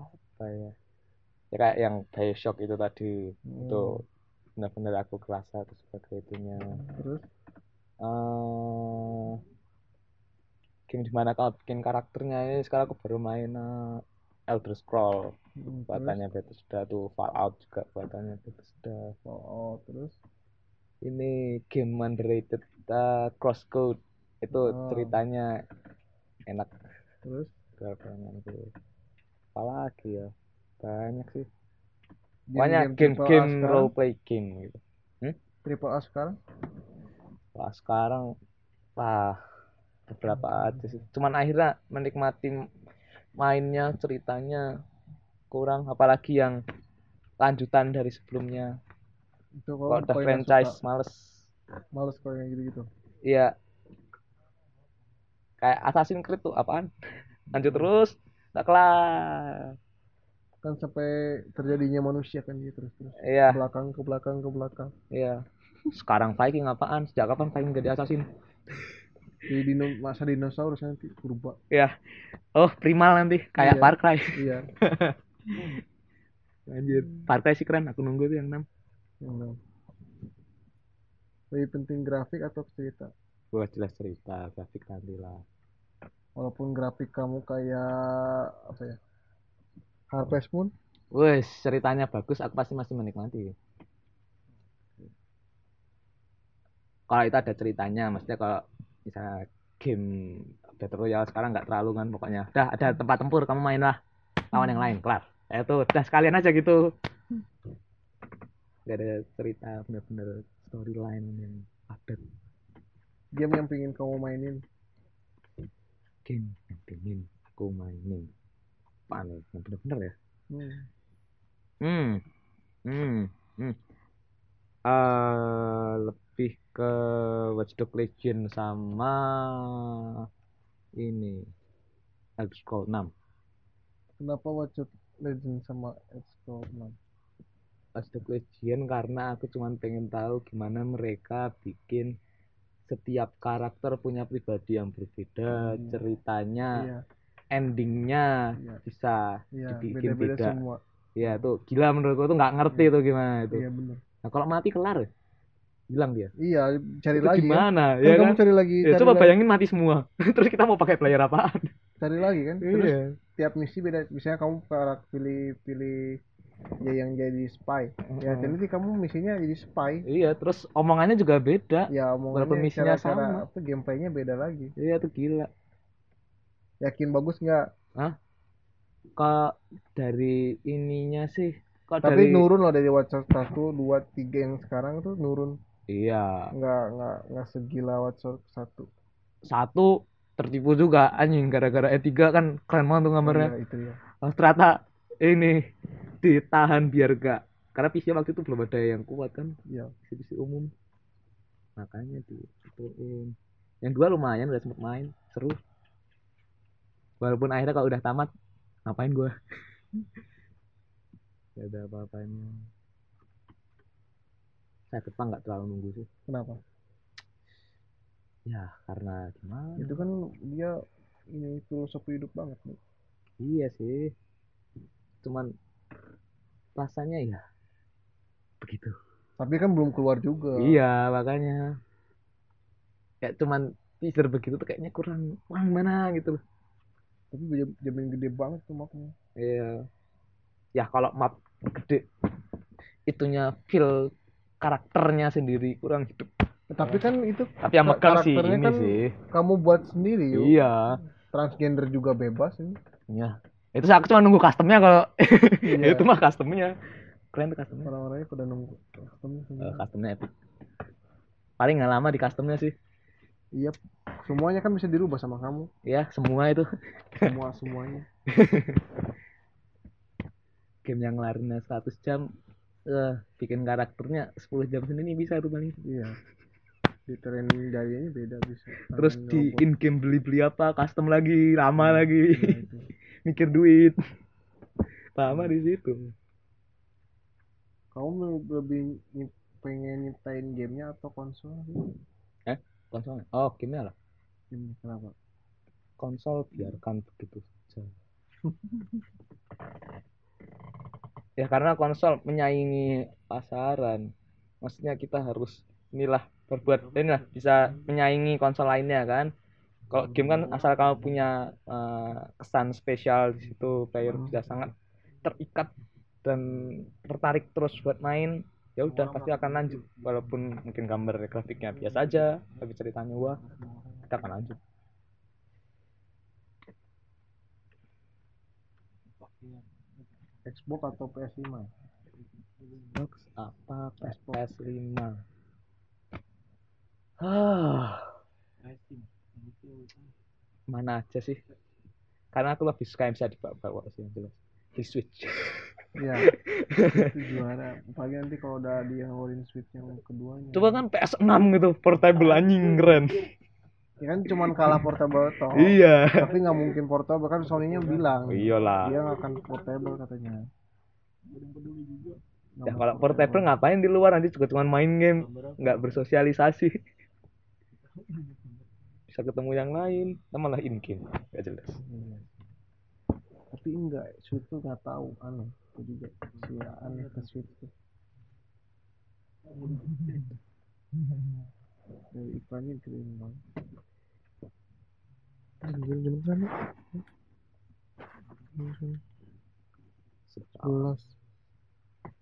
apa ya? Ya kayak yang Bioshock itu tadi Hmm. itu benar-benar aku kerasa itu sebagai itunya. Terus? Eh game di mana kamu bikin karakternya? Ini sekarang aku baru main eh, Elder Scroll. Hmm, buatannya Bethesda tuh Fallout juga buatannya Bethesda. Oh, oh, terus? Ini game underrated eh, Crosscode itu Oh. ceritanya enak. Terus? Itu apalagi ya? Banyak sih Game-game banyak game-game role play game gitu. Triple A sekarang? Wah sekarang wah beberapa aja sih. Cuman akhirnya menikmati mainnya ceritanya kurang. Apalagi yang lanjutan dari sebelumnya. Itu kalau udah franchise males. Males kalau yang gitu-gitu? Iya. Kayak Assassin's Creed tuh apaan? Lanjut terus nggak kelar kan sampai terjadinya manusia kan gitu terus terus. Iya. Ke belakang ke belakang ke belakang. Iya. Sekarang Viking apaan? Sejak kapan Viking jadi assassin? Di dino masa dinosaurus nanti purba ya oh primal nanti kayak Iya. Far Cry. Iya. Anjir. Far Cry sih keren aku nunggu tuh yang 6 yang enam. lebih penting grafik atau cerita? Wah jelas cerita grafik nanti lah walaupun grafik kamu kayak apa ya Harvest Moon? Wes ceritanya bagus aku pasti masih menikmati. Kalau itu ada ceritanya maksudnya kalau misalnya game Battle Royale sekarang nggak terlalu kan pokoknya. Udah ada tempat tempur kamu main lah lawan yang lain kelar. Ya itu udah sekalian aja gitu. Gak ada cerita bener-bener storyline yang padat game yang pengen kamu mainin? Game yang pengen aku mainin apaan nih yang bener-bener ya hmm. Hmm. Hmm. Hmm. Eh, lebih ke Watch Dogs Legion sama ini Elder Scrolls 6. kenapa Watch Dogs Legend sama Explore 6 Watch Dogs Legion karena aku cuma pengen tahu gimana mereka bikin setiap karakter punya pribadi yang berbeda, Hmm. ceritanya, iya endingnya Iya. bisa iya dibikin beda-beda beda. semua Ya tuh gila menurutku tuh nggak ngerti tuh gimana itu. iya bener Nah kalau mati kelar, hilang dia. iya cari itu lagi gimana kan, ya Kan kamu kan? cari lagi Ya, cari coba lagi, bayangin mati semua. Terus kita mau pakai player apaan? cari lagi kan terus Iya. tiap misi beda misalnya kamu pilih pilih ya yang jadi spy ya nanti kamu misinya jadi spy Iya, terus omongannya juga beda. ya Walaupun omongannya misinya cara, cara sama. apa gameplaynya beda lagi Iya tuh gila. Yakin bagus nggak? Kalau dari ininya sih, kalau tapi dari nurun loh dari Watch Dogs satu dua tiga yang sekarang tuh nurun. Iya, nggak nggak nggak segila Watch Dogs satu. Satu tertipu juga anjing gara-gara E3 kan keren banget tuh gambarnya. Iya, itu ya Oh, ternyata ini ditahan biar gak karena PC waktu itu belum ada yang kuat kan iya. PC umum. Makanya diituin yang dua lumayan udah sempet main seru walaupun akhirnya kalau udah tamat ngapain gua? Gak ada apa-apanya. Saya Jepang nggak terlalu nunggu sih. Kenapa? Ya karena gimana? Itu kan dia ini filosofi hidup banget nih. Iya sih. Cuman rasanya ya begitu. Tapi kan belum keluar juga. Iya, makanya. Kayak cuman teaser begitu tuh kayaknya kurang kurang mana gitu loh. Tapi jam- jamin gede banget tuh mapnya Iya. Ya kalau map gede itunya feel karakternya sendiri kurang hidup. tapi kan itu Tapi yang megang sih ini kan sih. kamu buat sendiri yuk Iya. transgender juga bebas ini Iya. Itu aku cuma nunggu customnya kalau Iya. itu mah customnya. Keren tuh customnya. orang-orangnya pada nunggu custom semua. Eh, customnya epic. Paling nggak lama di customnya sih. Iya semuanya kan bisa dirubah sama kamu. Ya, semua itu. Semua semuanya. Game yang larinya 100 jam eh bikin karakternya 10 jam sendiri bisa tuh paling. iya. Di training darinya beda bisa. Terus di robot. in game beli beli apa custom lagi lama lagi. Iya, itu. mikir duit. Lama di situ. Kamu lebih pengen nyiptain gamenya atau konsol sih konsolnya? Oh gamenya lah. Game kenapa? Konsol biarkan begitu saja. Ya karena konsol menyaingi pasaran. Maksudnya kita harus inilah berbuat inilah bisa menyaingi konsol lainnya kan? Kalau game kan asal kamu punya eh, kesan spesial di situ player bisa sangat terikat dan tertarik terus buat main ya udah pasti akan lanjut walaupun mungkin gambar grafiknya biasa aja tapi ceritanya wah kita akan lanjut. Xbox atau PS5 Xbox apa? PS5 ah. Mana aja sih? Karena aku lebih suka yang bisa dibawa sih yang jelas. Di Switch iya itu juara. Apalagi nanti kalau udah dia ngeluarin Switch yang keduanya. Coba kan PS6 gitu portable anjing keren. Ya kan cuman kalah portable toh. Iya. Tapi nggak mungkin portable kan Sony-nya bilang. Iyalah dia nggak akan portable katanya. Nggak ya mau kalau portable ngapain di luar nanti juga cuma main game. Nggak bersosialisasi. Bisa ketemu yang lain. Malah in game gak jelas. Iya. tapi enggak tuh nggak tahu aneh. itu juga si aneh ke Switch tuh dari iklannya keren banget Anjir, jam berapa? Sebelas.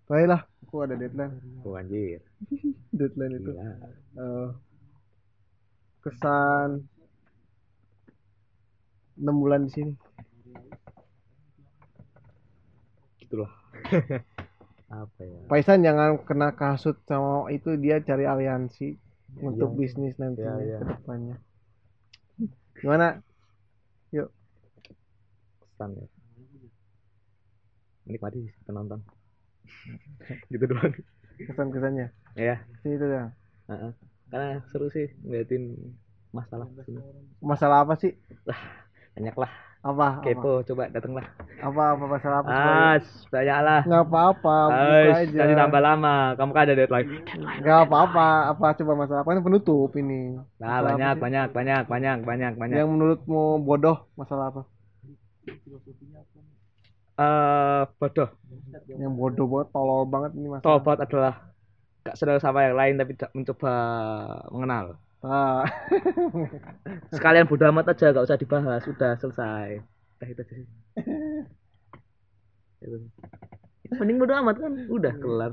Baiklah, aku ada deadline. oh anjir Deadline itu. Gila. eh, kesan enam bulan di sini. Gitulah apa ya Paisan jangan kena kasut sama itu dia cari aliansi untuk iya. bisnis nantinya Iya, iya. ke depannya. Gimana? kesan ya menikmati penonton gitu doang Kesan-kesannya. ya Sini itu ya. heeh. karena seru sih ngeliatin masalah sini Masalah apa sih? banyak lah Apa? Apa? kepo coba dateng lah Apa apa masalah apa? ah banyak lah Nggak Ais, aja. tadi tambah lama kamu kan ada deadline Nggak apa-apa, apa coba masalah apa? Ini penutup ini. nah Masalah apa banyak banyak banyak banyak banyak banyak Yang menurutmu bodoh masalah apa? eh bodoh Yang bodoh banget, tolol banget ini masalah. tobat adalah gak sedang sama yang lain tapi tidak mencoba mengenal Ah, sekalian bodoh amat aja gak usah dibahas. Sudah selesai. Udah itu aja. Mending bodoh amat kan? Udah kelar.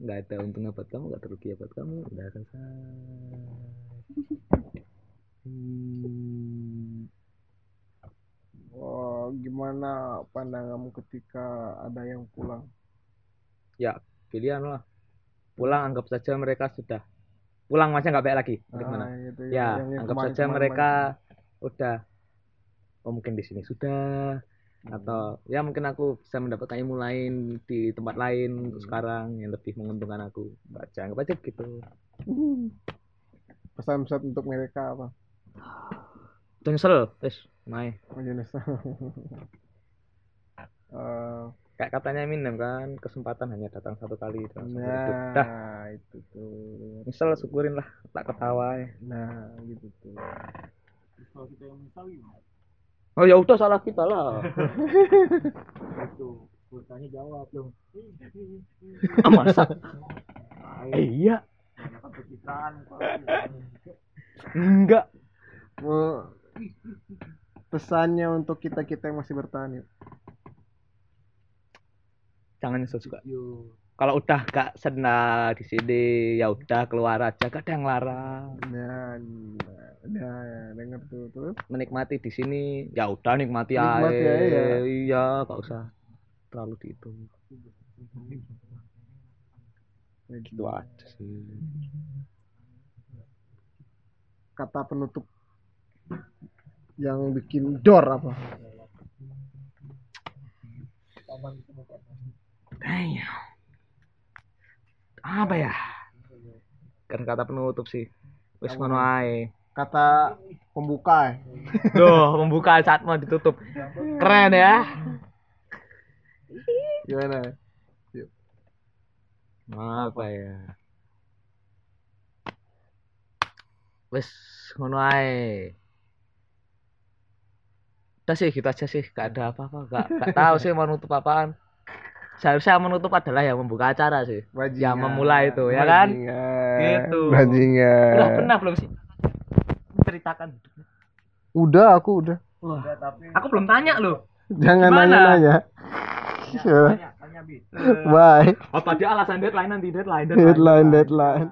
Nggak ada untungnya buat kamu nggak ada rugi buat kamu. Udah selesai. Hmm. Wah, gimana pandanganmu ketika ada yang pulang? pilihan lah. Pulang anggap saja mereka sudah pulang masnya nggak baik lagi. Ah, gimana? gitu ya yang anggap kemarin- saja kemarin- mereka udah oh mungkin di sini sudah Hmm. atau ya mungkin aku bisa mendapatkan ilmu lain di tempat lain Hmm. untuk sekarang yang lebih menguntungkan aku. Baca anggap aja gitu. Pesan-pesan untuk mereka apa? Udah nyesel wes mai Oh, kayak katanya Eminem kan kesempatan hanya datang satu kali seumur hidup. Dah. nah itu tuh. Nyesel syukurin lah tak ketawa ya. nah gitu tuh. Kalau kita yang misal gimana? Oh ya udah salah kita lah. Itu pulsanya jawab dong. Ah, masa? Eh, iya. Enggak. Mau pesannya untuk kita kita yang masih bertahan yuk jangan nyesel juga kalau udah gak senang di sini ya udah keluar aja. Gak ada yang larang. Nah, nah, nah denger tuh terus menikmati di sini ya udah nikmati, Nikmati aja. aja. Ya. iya gak usah terlalu dihitung. Gitu aja sih. Kata penutup yang bikin dor apa Damn. apa ya kata-kata penutup sih wis ngono ae kata pembuka. Duh, membuka saat mau ditutup. Keren ya. gimana Apa ya? Wis ngono ae. Udah sih gitu aja sih, gak ada apa-apa, gak, gak tahu sih mau nutup apaan. Seharusnya menutup adalah yang membuka acara sih. Bajingan. Yang memulai itu, ya kan? Bajingan. Gitu. Bajingan. Udah pernah belum sih? Ceritakan. Udah, aku udah. Wah, aku belum tanya loh. Jangan Gimana? nanya-nanya. tanya tanya bi Bye. Apa dia alasan deadline nanti deadline Deadline, deadline.